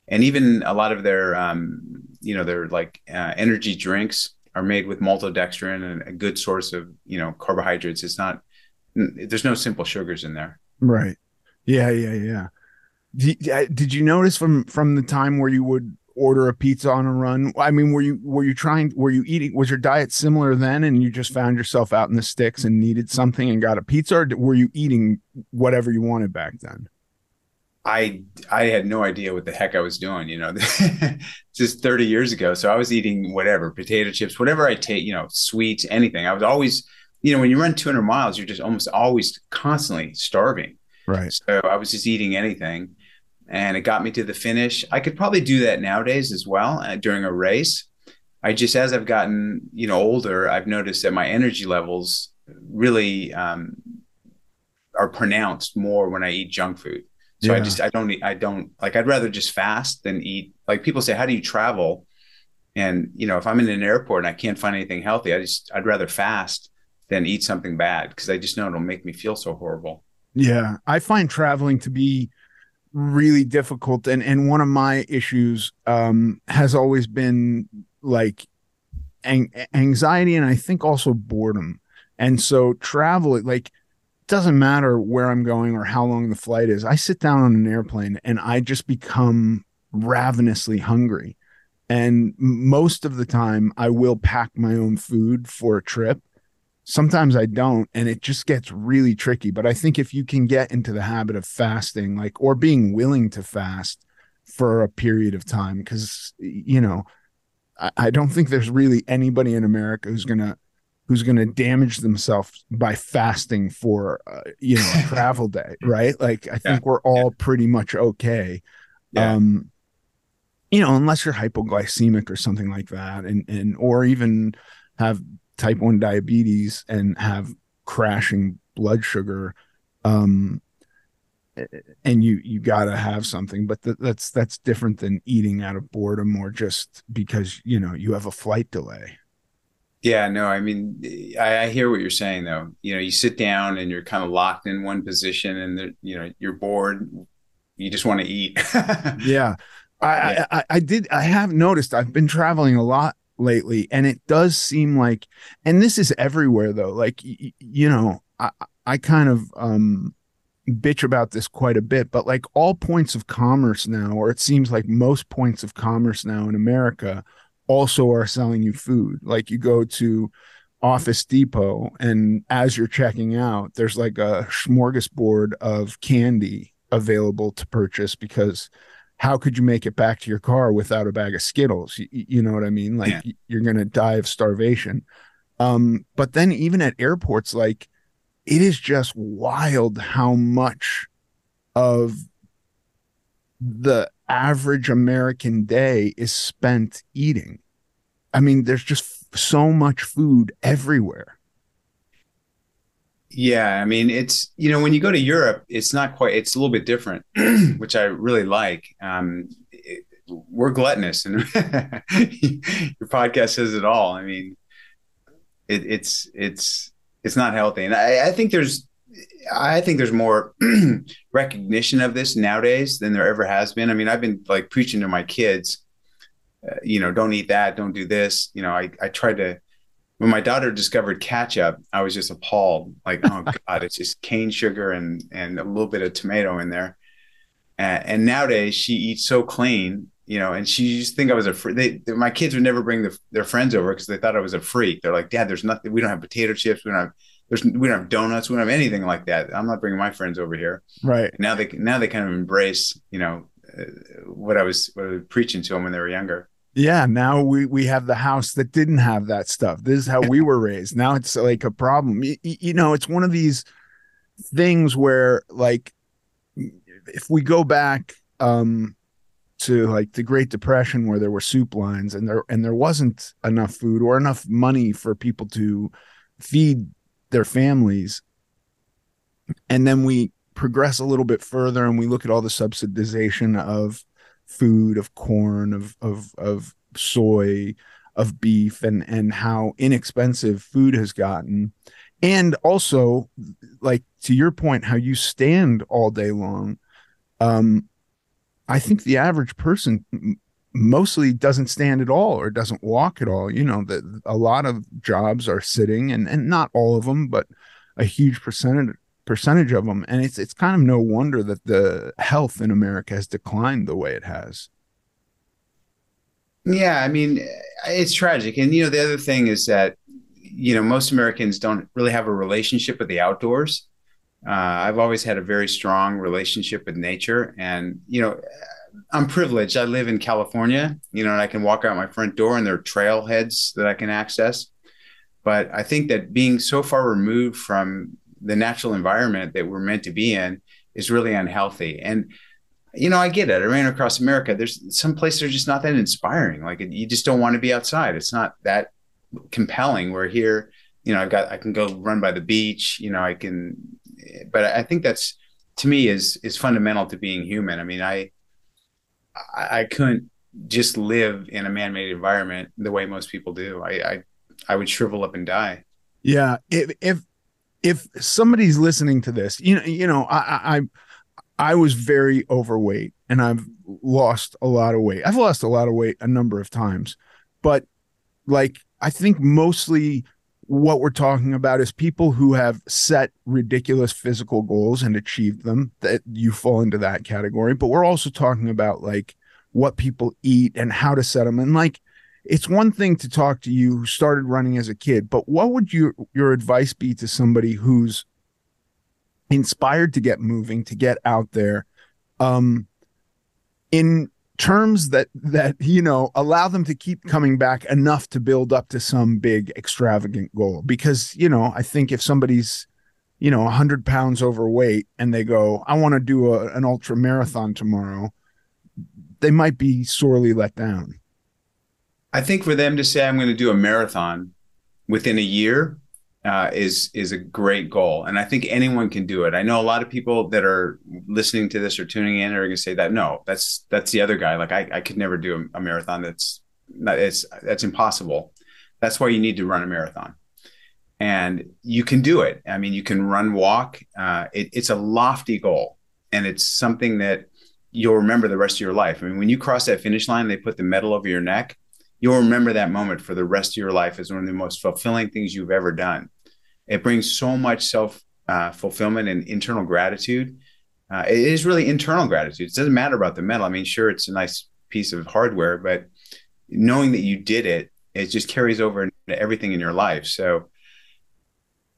Speaker 4: and even a lot of their um, you know their like uh, energy drinks are made with maltodextrin and a good source of you know carbohydrates. It's not there's no simple sugars in there.
Speaker 3: Right. Yeah. Yeah. Yeah. Did, uh, did you notice from from the time where you would order a pizza on a run? I mean, were you were you trying? Were you eating? Was your diet similar then, and you just found yourself out in the sticks and needed something and got a pizza, or were you eating whatever you wanted back then?
Speaker 4: I I had no idea what the heck I was doing, you know, <laughs> just 30 years ago. So I was eating whatever, potato chips, whatever I take, you know, sweets, anything. I was always, you know, when you run 200 miles, you're just almost always constantly starving.
Speaker 3: Right.
Speaker 4: So I was just eating anything and it got me to the finish. I could probably do that nowadays as well uh, during a race. I just, as I've gotten, you know, older, I've noticed that my energy levels really um, are pronounced more when I eat junk food. So yeah. I just, I don't, I don't like, I'd rather just fast than eat. Like people say, how do you travel? And, you know, if I'm in an airport and I can't find anything healthy, I just, I'd rather fast than eat something bad because I just know it'll make me feel so horrible.
Speaker 3: Yeah. I find traveling to be, really difficult and and one of my issues um has always been like ang- anxiety and I think also boredom. And so travel like doesn't matter where I'm going or how long the flight is. I sit down on an airplane and I just become ravenously hungry. And most of the time I will pack my own food for a trip sometimes I don't, and it just gets really tricky. But I think if you can get into the habit of fasting, like, or being willing to fast for a period of time, because, you know, I, I, don't think there's really anybody in America who's going to. Who's going to damage themselves by fasting for, uh, you know, a <laughs> travel day, right? Like, I think yeah. we're all yeah. pretty much okay. Yeah. Um, you know, unless you're hypoglycemic or something like that, and and or even have type 1 diabetes and have crashing blood sugar um and you you got to have something but th- that's that's different than eating out of boredom or just because you know you have a flight delay.
Speaker 4: Yeah no i mean I, I hear what you're saying though. You know you sit down and you're kind of locked in one position and you know you're bored. You just want to eat. <laughs>
Speaker 3: Yeah. I, yeah. I, I did I have noticed I've been traveling a lot lately and it does seem like and this is everywhere though like y- you know i i kind of um bitch about this quite a bit but like all points of commerce now or it seems like most points of commerce now in america also are selling you food. Like you go to office depot and as you're checking out there's like a smorgasbord of candy available to purchase because how could you make it back to your car without a bag of Skittles? You, you know what I mean? Like yeah. you're going to die of starvation. Um, but then even at airports, like it is just wild how much of the average American day is spent eating. I mean, there's just so much food everywhere.
Speaker 4: Yeah, I mean, it's you know when you go to Europe, it's not quite. It's a little bit different, <clears throat> which I really like. Um, it, we're gluttonous, and <laughs> your podcast says it all. I mean, it, it's it's it's not healthy, and I, I think there's I think there's more <clears throat> recognition of this nowadays than there ever has been. I mean, I've been like preaching to my kids, uh, you know, don't eat that, don't do this. You know, I I try to when my daughter discovered ketchup, I was just appalled. Like, oh <laughs> god, it's just cane sugar and and a little bit of tomato in there. And, and nowadays, she eats so clean, you know. And she used to think I was a freak. They, my kids would never bring the, their friends over because they thought I was a freak. They're like, Dad, there's nothing. We don't have potato chips. We don't have there's we don't have donuts. We don't have anything like that. I'm not bringing my friends over here.
Speaker 3: Right
Speaker 4: now, they now they kind of embrace, you know, uh, what I was what I was preaching to them when they were younger
Speaker 3: yeah now we we have the house that didn't have that stuff. This is how we were raised. Now it's like a problem. You, you, know it's one of these things where like if we go back um to like the great depression where there were soup lines and there and there wasn't enough food or enough money for people to feed their families and then we progress a little bit further and we look at all the subsidization of food, of corn, of of of soy, of beef, and and how inexpensive food has gotten, and also like to your point, how you stand all day long. Um, I think the average person mostly doesn't stand at all or doesn't walk at all. You know, that a lot of jobs are sitting, and and not all of them, but a huge percentage percentage of them. And it's it's kind of no wonder that the health in America has declined the way it has.
Speaker 4: Yeah, I mean, it's tragic. And you know, the other thing is that you know most Americans don't really have a relationship with the outdoors. Uh, I've always had a very strong relationship with nature, and you know, I'm privileged. I live in California, you know, and I can walk out my front door and there are trailheads that I can access. But I think that being so far removed from the natural environment that we're meant to be in is really unhealthy. And you know, I get it. I ran across America. There's some places are just not that inspiring. Like you just don't want to be outside. It's not that compelling. We're here, you know, I've got I can go run by the beach, you know, I can but I think that's to me is is fundamental to being human. I mean, I I, couldn't just live in a man-made environment the way most people do. I, I I would shrivel up and die.
Speaker 3: Yeah, if if if somebody's listening to this, you know, you know, I I I was very overweight and I've lost a lot of weight. I've lost a lot of weight a number of times, but like I think mostly what we're talking about is people who have set ridiculous physical goals and achieved them that you fall into that category but we're also talking about like what people eat and how to set them and like it's one thing to talk to you who started running as a kid but what would your your advice be to somebody who's inspired to get moving to get out there um in terms that that you know allow them to keep coming back enough to build up to some big extravagant goal? Because you know i think if somebody's you know 100 pounds overweight and they go i want to do a, an ultra marathon tomorrow they might be sorely let down
Speaker 4: i think for them to say i'm going to do a marathon within a year uh, is is a great goal, and I think anyone can do it. I know a lot of people that are listening to this or tuning in are going to say that no, that's that's the other guy. Like I, I could never do a, a marathon. That's that is that's impossible. That's why you need to run a marathon, and you can do it. I mean, you can run, walk. Uh, it, it's a lofty goal, and it's something that you'll remember the rest of your life. I mean, when you cross that finish line, they put the medal over your neck. You'll remember that moment for the rest of your life as one of the most fulfilling things you've ever done it brings so much self uh, fulfillment and internal gratitude. Uh, it is really internal gratitude. It doesn't matter about the medal. I mean, sure, it's a nice piece of hardware, but knowing that you did it, it just carries over into everything in your life. So,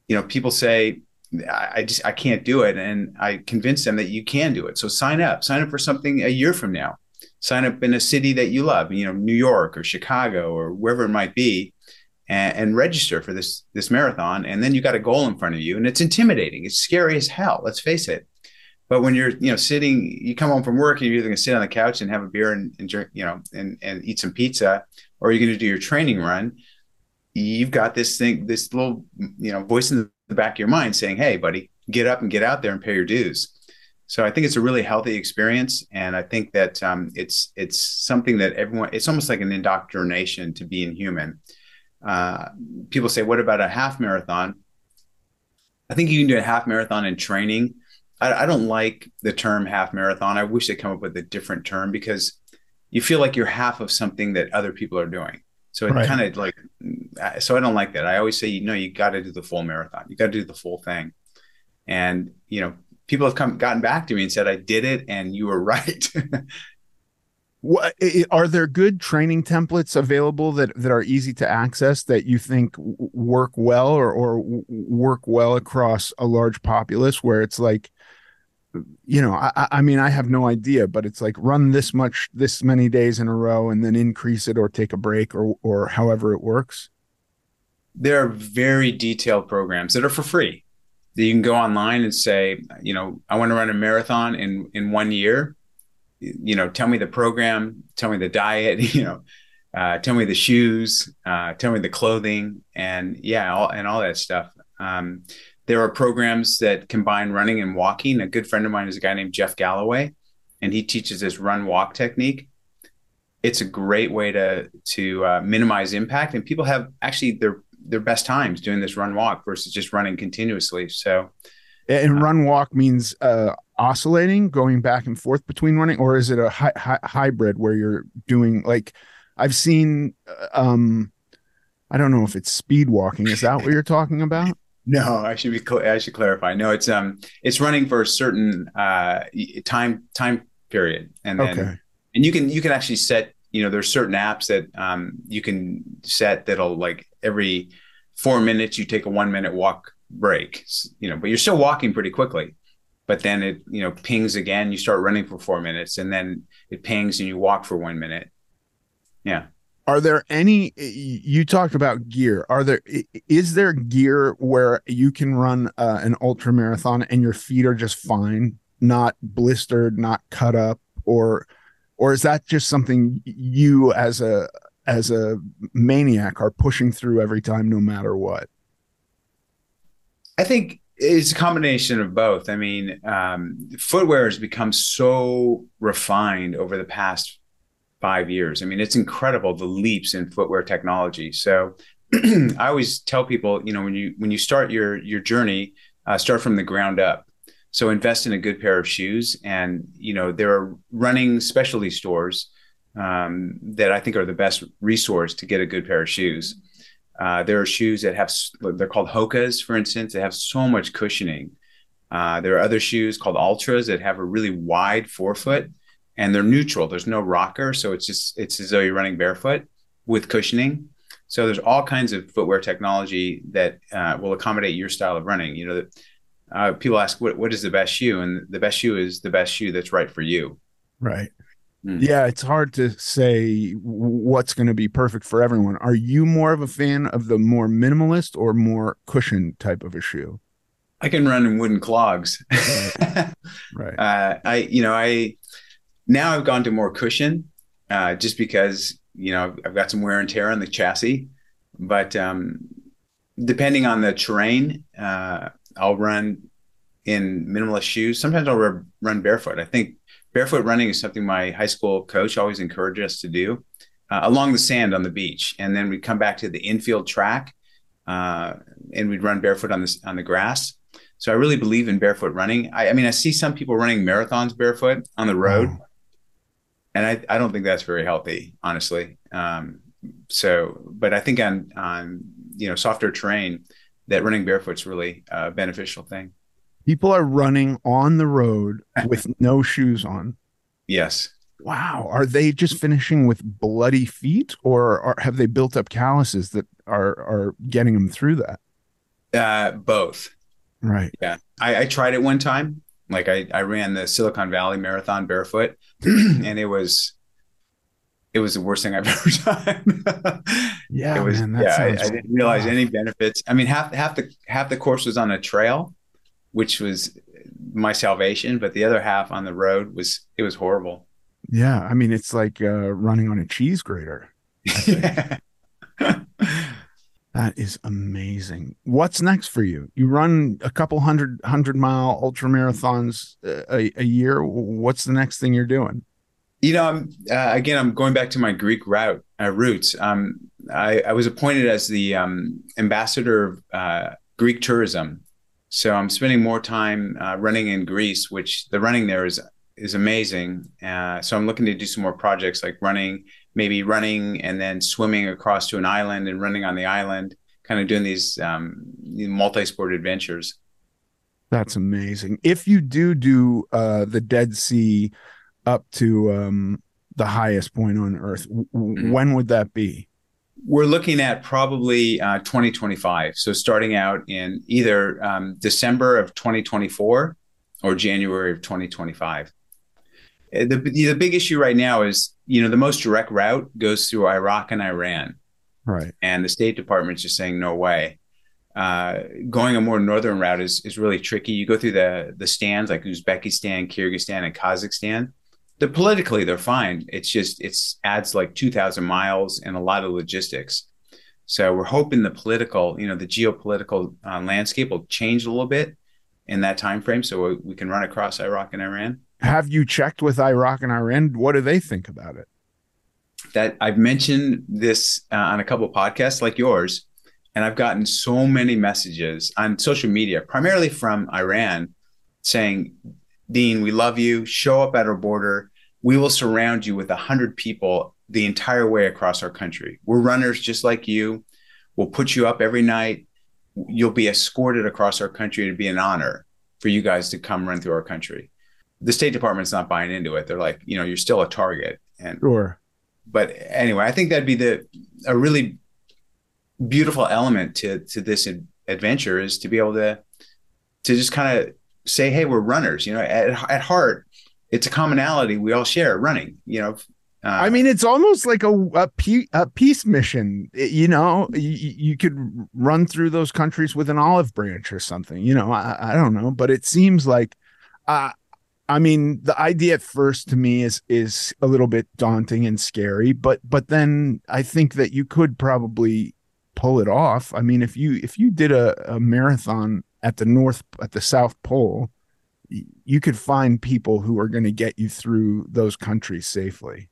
Speaker 4: you know, people say, I just I can't do it, and I convince them that you can do it. So sign up. Sign up for something a year from now. Sign up in a city that you love. You know, New York or Chicago or wherever it might be, and, and register for this this marathon and then you got a goal in front of you and it's intimidating it's scary as hell let's face it but when you're you know sitting you come home from work and you're either going to sit on the couch and have a beer and, and drink you know and, and eat some pizza or you're going to do your training run you've got this thing this little you know voice in the back of your mind saying hey buddy get up and get out there and pay your dues so I think it's a really healthy experience, and I think that um, it's it's something that everyone. It's almost like an indoctrination to being human, uh, people say, what about a half marathon? I think you can do a half marathon in training. I, I don't like the term half marathon. I wish they come up with a different term because you feel like you're half of something that other people are doing. So it right. kind of like, so I don't like that. I always say, you know, you got to do the full marathon. You got to do the full thing. And, you know, people have come gotten back to me and said, I did it and you were <laughs> right.
Speaker 3: What are there good training templates available that that are easy to access that you think work well or or work well across a large populace where it's like you know I, I mean i have no idea but it's like run this much this many days in a row and then increase it or take a break or or however it works
Speaker 4: there are very detailed programs that are for free that you can go online and say you know i want to run a marathon in in one year you know, tell me the program, tell me the diet, <laughs> you know, uh, tell me the shoes, uh, tell me the clothing, and yeah, all, and all that stuff. Um, there are programs that combine running and walking. A good friend of mine is a guy named Jeff Galloway, and he teaches this run walk technique. It's a great way to to uh, minimize impact, and people have actually their their best times doing this run walk versus just running continuously. So
Speaker 3: And run walk means uh, oscillating, going back and forth between running, or is it a hi- hi- hybrid where you're doing like I've seen? uh, Um, I don't know if it's speed walking. Is that what you're talking about? <laughs>
Speaker 4: No, I should be. Cl- I should clarify. No, it's um, it's running for a certain uh time time period, and then
Speaker 3: Okay.
Speaker 4: and you can you can actually set. You know, there's certain apps that um you can set that'll like every four minutes you take a one minute walk break. You know, but you're still walking pretty quickly. But then it you know pings again. You start running for four minutes, and then it pings and you walk for one minute. Yeah.
Speaker 3: Are there any? You talked about gear. Are there? Is there gear where you can run uh, an ultra marathon and your feet are just fine, not blistered, not cut up, or, or is that just something you as a as a maniac are pushing through every time, no matter what?
Speaker 4: I think it's a combination of both. I mean, um, footwear has become so refined over the past five years. I mean, it's incredible the leaps in footwear technology. So <clears throat> I always tell people, you know, when you when you start your your journey, uh, start from the ground up. So invest in a good pair of shoes, and you know there are running specialty stores um, that I think are the best resource to get a good pair of shoes. Uh, there are shoes that have they're called Hokas, for instance. They have so much cushioning. Uh, there are other shoes called Altras that have a really wide forefoot, and they're neutral. There's no rocker, so it's just it's as though you're running barefoot with cushioning. So there's all kinds of footwear technology that uh, will accommodate your style of running. You know, that uh, people ask what what is the best shoe, and the best shoe is the best shoe that's right for you.
Speaker 3: Right.
Speaker 4: Mm.
Speaker 3: Yeah, it's hard to say what's going to be perfect for everyone. Are you more of a fan of the more minimalist or more cushion type of a shoe?
Speaker 4: I can run in wooden clogs. <laughs>
Speaker 3: Right. <laughs>
Speaker 4: uh, I, you know, I now I've gone to more cushion, uh, just because you know I've got some wear and tear on the chassis. But um, depending on the terrain, uh, I'll run in minimalist shoes. Sometimes I'll r- run barefoot. I think barefoot running is something my high school coach always encouraged us to do uh, along the sand on the beach, and then we'd come back to the infield track, uh, and we'd run barefoot on the on the grass. So I really believe in barefoot running. I, I mean, I see some people running marathons barefoot on the road,
Speaker 3: Wow.
Speaker 4: and I, I don't think that's very healthy, honestly. Um, so, but I think on on you know softer terrain, that running barefoot's really a beneficial thing.
Speaker 3: People are running on the road with <laughs> no shoes on.
Speaker 4: Yes.
Speaker 3: Wow. Are they just finishing with bloody feet or are, have they built up calluses that are are getting them through that?
Speaker 4: Uh, both.
Speaker 3: Right.
Speaker 4: Yeah. I, I tried it one time. Like I, I ran the Silicon Valley Marathon barefoot, <clears throat> and it was it was the worst thing I've <laughs> ever done.
Speaker 3: Yeah,
Speaker 4: it was
Speaker 3: man, that
Speaker 4: yeah. I, I didn't realize any benefits. I mean, half half the half the course was on a trail, which was my salvation, but the other half on the road was it was horrible.
Speaker 3: Yeah. I mean, it's like uh, running on a cheese grater. <laughs> That is amazing. What's next for you? You run a couple hundred hundred mile ultra marathons uh, a, a year. What's the next thing you're doing?
Speaker 4: You know, I'm uh, again. I'm going back to my Greek route uh, roots. Um, I, I was appointed as the um, ambassador of uh, Greek tourism, so I'm spending more time uh, running in Greece, which the running there is is amazing. Uh, so I'm looking to do some more projects like running, maybe running and then swimming across to an island and running on the island, kind of doing these um, multi-sport adventures.
Speaker 3: That's amazing. If you do do uh, the Dead Sea up to um, the highest point on Earth, w-
Speaker 4: Mhm.
Speaker 3: when would that be?
Speaker 4: We're looking at probably uh, 2025. So starting out in either um, December of 2024 or January of 2025. Uh, The, the big issue right now is, you know, the most direct route goes through Iraq and Iran,
Speaker 3: Right.
Speaker 4: and the State Department's just saying no way. Uh, going a more northern route is is really tricky. You go through the the stands like Uzbekistan, Kyrgyzstan, and Kazakhstan. They're politically they're fine. It's just it's adds like two thousand miles and a lot of logistics. So we're hoping the political, you know, the geopolitical uh, landscape will change a little bit in that time frame, so we, we can run across Iraq and Iran.
Speaker 3: Have you checked with Iraq and Iran? What do they think about it?
Speaker 4: that I've mentioned this uh, on a couple of podcasts like yours. And I've gotten so many messages on social media, primarily from Iran, saying, Dean, we love you. Show up at our border. We will surround you with 100 people the entire way across our country. We're runners just like you. We'll put you up every night. You'll be escorted across our country. It'd be an honor for you guys to come run through our country. The State Department's not buying into it. They're like, you know, you're still a target. And
Speaker 3: sure.
Speaker 4: But anyway, I think that'd be the a really beautiful element to to this adventure is to be able to to just kind of say, hey, we're runners. You know, at at heart, it's a commonality we all share, running. You know,
Speaker 3: uh, I mean, it's almost like a a, a peace mission. You know, you, you, could run through those countries with an olive branch or something. You know, I, I don't know, but it seems like, uh, I mean, the idea at first to me is is a little bit daunting and scary, but but then I think that you could probably pull it off. I mean, if you if you did a, a marathon at the north at the South Pole, you could find people who are going to get you through those countries safely.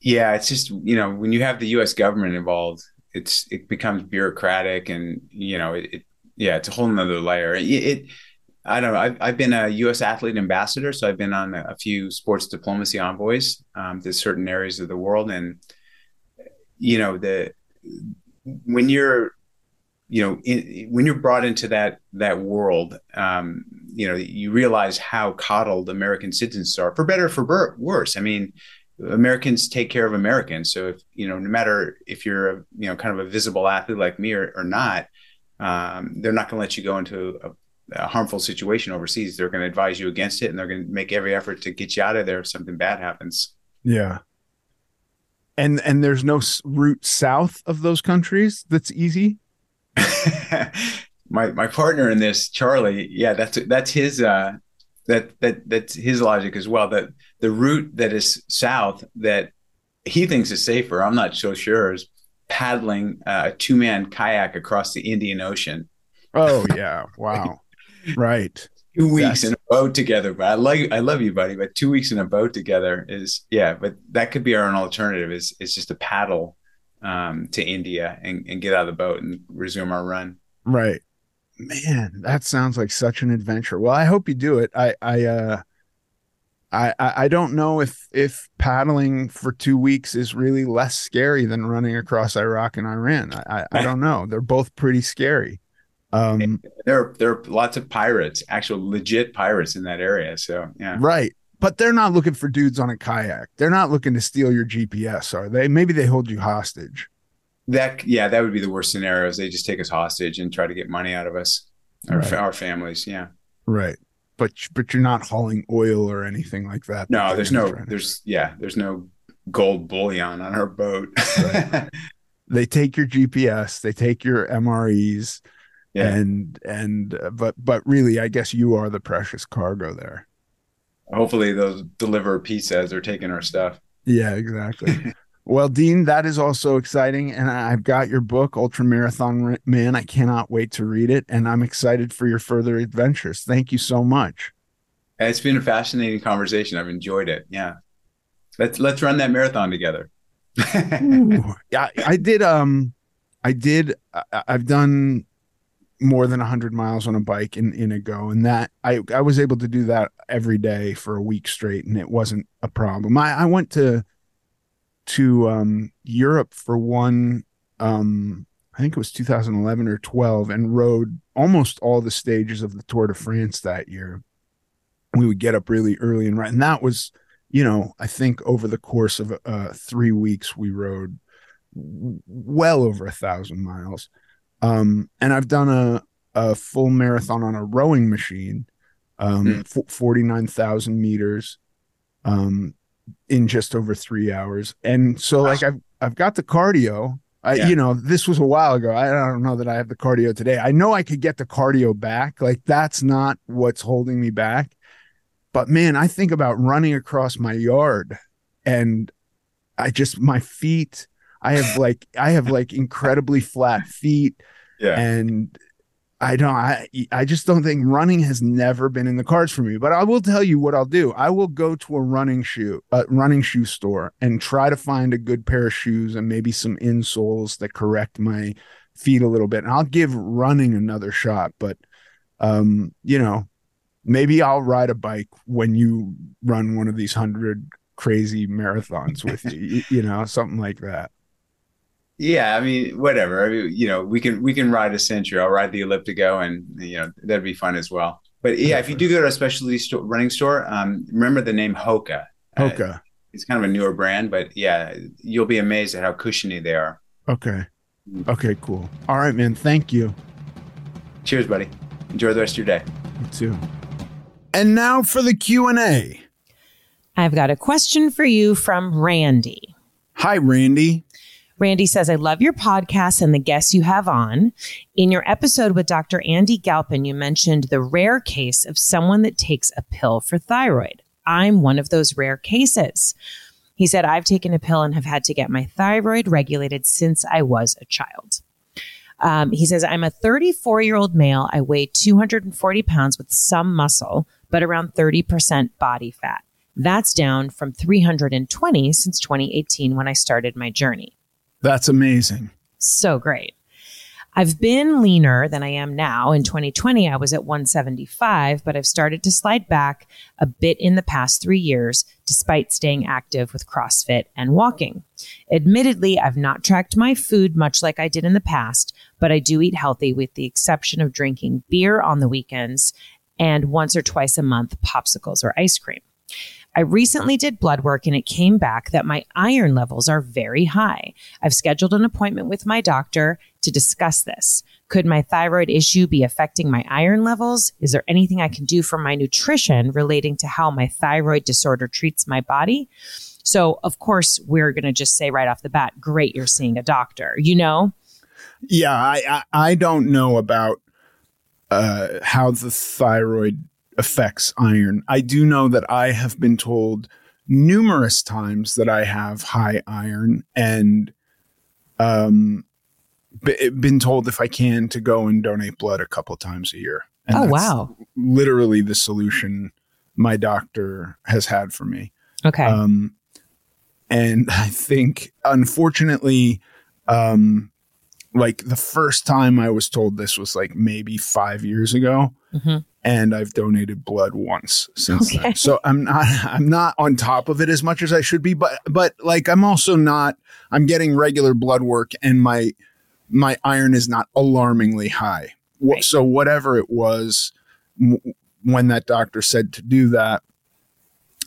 Speaker 4: Yeah, it's just you know when you have the U.S. government involved, it's it becomes bureaucratic, and you know it. it yeah, it's a whole nother layer. It, it I don't know. I've, I've been a U.S. athlete ambassador, so I've been on a, few sports diplomacy envoys um, to certain areas of the world, and you know the when you're you know in, when you're brought into that that world um, you know you realize how coddled american citizens are for better for worse i mean Americans take care of Americans. So if you know, no matter if you're a you know kind of a visible athlete like me or, or not, um, they're not going to let you go into a, a, harmful situation overseas. They're going to advise you against it, and they're going to make every effort to get you out of there if something bad happens.
Speaker 3: Yeah. And and there's no route south of those countries that's easy. <laughs>
Speaker 4: my my partner in this, Charlie, yeah, that's that's his uh, that that that's his logic as well. That the route that is south that he thinks is safer, I'm not so sure, is paddling uh, a two man kayak across the Indian Ocean.
Speaker 3: Oh yeah, wow, <laughs> right.
Speaker 4: Two weeks in a boat together, but I love you, I love you, buddy. But two weeks in a boat together is yeah, but that could be our alternative. Is is just a paddle um, to India and, and get out of the boat and resume our run.
Speaker 3: Right man, that sounds like such an adventure. Well, I hope you do it. I, I, uh, I, I don't know if if paddling for two weeks is really less scary than running across Iraq and Iran. I, I, I don't know. They're both pretty scary.
Speaker 4: Um, there there are lots of pirates, actual legit pirates in that area. So yeah,
Speaker 3: right. But they're not looking for dudes on a kayak. They're not looking to steal your GPS, are they? Maybe they hold you hostage
Speaker 4: that yeah, that would be the worst scenarios. They just take us hostage and try to get money out of us, our, right. our families. Yeah,
Speaker 3: right. But but you're not hauling oil or anything like that.
Speaker 4: No, there's no there's yeah there's no gold bullion on our boat.
Speaker 3: right. <laughs> They take your GPS, they take your MREs, yeah. and and uh, but but really, I guess you are the precious cargo there.
Speaker 4: Hopefully, they'll deliver pizza as they're taking our stuff.
Speaker 3: Yeah, exactly. <laughs> Well, Dean, that is also exciting. And I've got your book, Ultra Marathon Man. I cannot wait to read it. And I'm excited for your further adventures. Thank you so much.
Speaker 4: It's been a fascinating conversation. I've enjoyed it. Yeah. Let's let's run that marathon together. <laughs>
Speaker 3: yeah, I did um I did I, I've done more than 100 miles on a bike in in a go and that I I was able to do that every day for a week straight and it wasn't a problem. I I went to to um, Europe for one. Um, I think it was 2011 or 12, and rode almost all the stages of the Tour de France that year. We would get up really early and ride, and that was, you know, I think over the course of uh, three weeks we rode well over a thousand miles. Um, and I've done a a full marathon on a rowing machine, um, mm. 49,000 meters. Um, in just over three hours. And so like I've I've got the cardio. I yeah. you know, this was a while ago. I don't know that I have the cardio today. I know I could get the cardio back. Like that's not what's holding me back. But man, I think about running across my yard and I just my feet I have like I have like incredibly flat feet. Yeah. And I don't I I just don't think running has never been in the cards for me. But I will tell you what I'll do. I will go to a running shoe, a running shoe store and try to find a good pair of shoes and maybe some insoles that correct my feet a little bit. And I'll give running another shot, but um, you know, maybe I'll ride a bike when you run one of these hundred crazy marathons with you, <laughs> you, you know, something like that.
Speaker 4: Yeah, I mean, whatever. I mean, you know, we can we can ride a century. I'll ride the ElliptiGO, and you know that'd be fun as well. But yeah, if you do go to a specialty store, running store, um, remember the name Hoka.
Speaker 3: Uh, Hoka. Uh,
Speaker 4: it's kind of a newer brand, but yeah, you'll be amazed at how cushiony they are.
Speaker 3: Okay. Okay, cool. All right, man. Thank you.
Speaker 4: Cheers, buddy. Enjoy the rest of your day.
Speaker 3: You too. And now for the Q&A.
Speaker 5: I've got a question for you from Randy.
Speaker 3: Hi, Randy.
Speaker 5: Randy says, I love your podcast and the guests you have on. In your episode with Dr. Andy Galpin, you mentioned the rare case of someone that takes a pill for thyroid. I'm one of those rare cases. He said, I've taken a pill and have had to get my thyroid regulated since I was a child. Um, he says, I'm a 34 year old male. I weigh 240 pounds with some muscle, but around 30% body fat. That's down from 320 since 2018 when I started my journey.
Speaker 3: That's amazing.
Speaker 5: So great. I've been leaner than I am now. In 2020, I was at 175, but I've started to slide back a bit in the past three years, despite staying active with CrossFit and walking. Admittedly, I've not tracked my food much like I did in the past, but I do eat healthy with the exception of drinking beer on the weekends and once or twice a month, popsicles or ice cream. I recently did blood work and it came back that my iron levels are very high. I've scheduled an appointment with my doctor to discuss this. Could my thyroid issue be affecting my iron levels? Is there anything I can do for my nutrition relating to how my thyroid disorder treats my body? So, of course, we're going to just say right off the bat, great, you're seeing a doctor, you know?
Speaker 3: Yeah, I, I, I don't know about uh, how the thyroid affects iron. I do know that I have been told numerous times that I have high iron and um b- been told if I can to go and donate blood a couple times a year. And
Speaker 5: oh wow.
Speaker 3: Literally the solution my doctor has had for me.
Speaker 5: Okay. Um
Speaker 3: and <laughs> I think unfortunately um like the first time I was told this was like maybe 5 years ago. Mm-hmm and I've donated blood once since okay. then. So I'm not <laughs> I'm not on top of it as much as I should be, but but like I'm also not I'm getting regular blood work and my my iron is not alarmingly high. Right. So whatever it was m- when that doctor said to do that,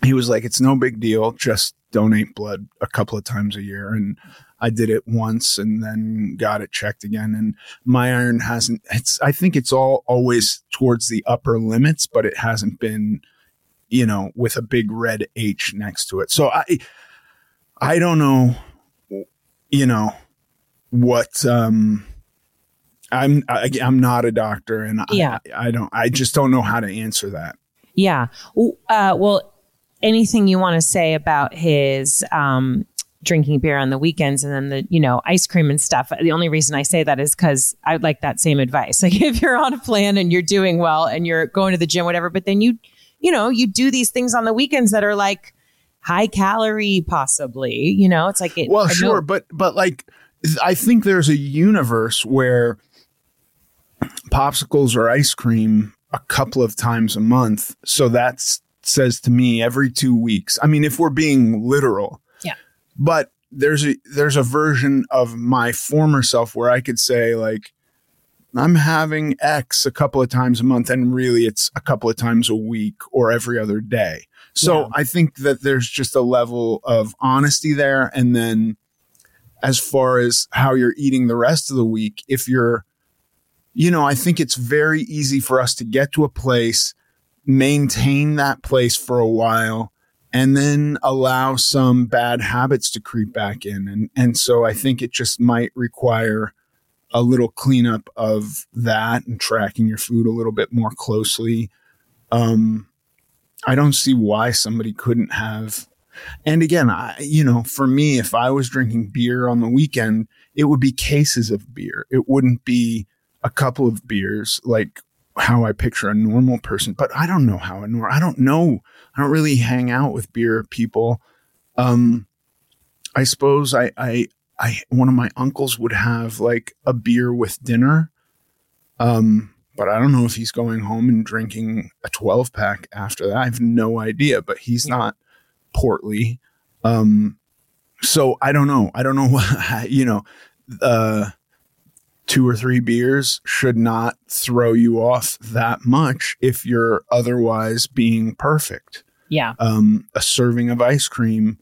Speaker 3: he was like it's no big deal, just donate blood a couple of times a year and I did it once and then got it checked again. And my iron hasn't, it's, I think it's all always towards the upper limits, but it hasn't been, you know, with a big red H next to it. So I, I don't know, you know, what, um, I'm, I, am i am not a doctor and yeah. I, I don't, I just don't know how to answer that.
Speaker 5: Yeah. Uh, well, anything you want to say about his um, drinking beer on the weekends and then the, you know, ice cream and stuff. The only reason I say that is because I would like that same advice. <laughs> Like if you're on a plan and you're doing well and you're going to the gym, whatever, but then you, you know, you do these things on the weekends that are like high calorie, possibly, you know, it's like, it,
Speaker 3: well, sure. But, but like, I think there's a universe where popsicles or ice cream a couple of times a month. So that says to me every two weeks. I mean, if we're being literal, but there's a there's a version of my former self where I could say like I'm having X a couple of times a month and really it's a couple of times a week or every other day. So yeah. I think that there's just a level of honesty there and then as far as how you're eating the rest of the week if you're you know I think it's very easy for us to get to a place maintain that place for a while and then allow some bad habits to creep back in. And, and so I think it just might require a little cleanup of that and tracking your food a little bit more closely. Um, I don't see why somebody couldn't have. And again, I, you know, for me, if I was drinking beer on the weekend, it would be cases of beer. It wouldn't be a couple of beers like how I picture a normal person, but I don't know how a normal, I don't know. I don't really hang out with beer people. Um, I suppose I, I, I one of my uncles would have like a beer with dinner. Um, but I don't know if he's going home and drinking a 12 pack after that. I have no idea, but he's not portly. Um, so I don't know. I don't know <laughs> what, you know, uh, two or three beers should not throw you off that much if you're otherwise being perfect.
Speaker 5: Yeah.
Speaker 3: Um, a serving of ice cream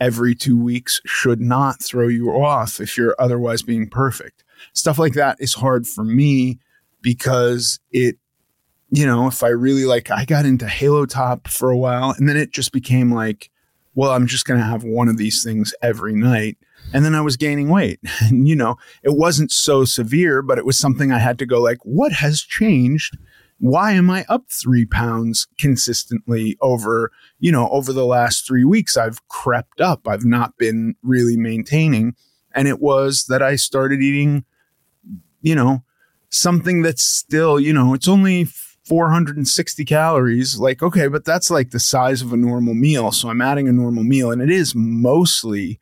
Speaker 3: every two weeks should not throw you off if you're otherwise being perfect. Stuff like that is hard for me because it, you know, if I really like, I got into Halo Top for a while and then it just became like, well, I'm just going to have one of these things every night. And then I was gaining weight. <laughs> And, you know, it wasn't so severe, but it was something I had to go like, what has changed? Why am I up three pounds consistently over, you know, over the last three weeks? I've crept up. I've not been really maintaining. And it was that I started eating, you know, something that's still, you know, it's only 460 calories. Like, okay, but that's like the size of a normal meal. So I'm adding a normal meal and it is mostly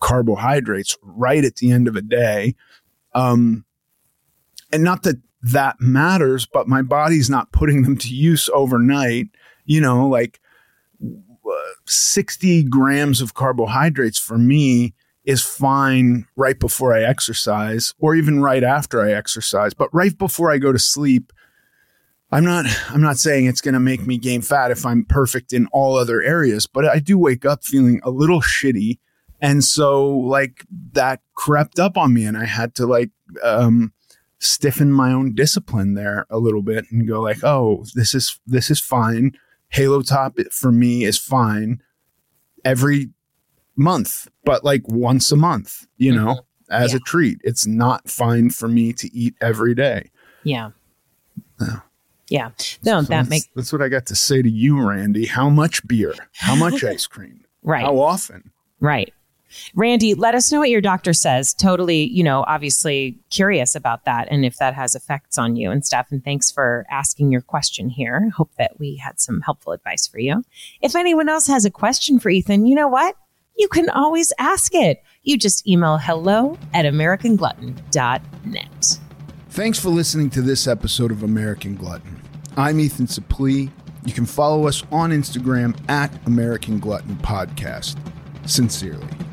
Speaker 3: carbohydrates right at the end of a day. Um, and not that that matters, but my body's not putting them to use overnight. You know, like uh, 60 grams of carbohydrates for me is fine right before I exercise or even right after I exercise. But right before I go to sleep, I'm not I'm not saying it's going to make me gain fat if I'm perfect in all other areas, but I do wake up feeling a little shitty. And so like that crept up on me and I had to like um stiffen my own discipline there a little bit and go like, "Oh, this is this is fine. Halo Top for me is fine every month, but like once a month, you know, mm-hmm. as yeah. a treat. It's not fine for me to eat every day."
Speaker 5: Yeah. No. Yeah. No, so that makes
Speaker 3: that's what I got to say to you, Randy. How much beer? How much <laughs> ice cream?
Speaker 5: Right.
Speaker 3: How often?
Speaker 5: Right. Randy, let us know what your doctor says. Totally, you know, obviously curious about that and if that has effects on you and stuff. And thanks for asking your question here. Hope that we had some helpful advice for you. If anyone else has a question for Ethan, you know what? You can always ask it. You just email hello at AmericanGlutton.net.
Speaker 3: Thanks for listening to this episode of American Glutton. I'm Ethan Suplee. You can follow us on Instagram at American Glutton Podcast. Sincerely.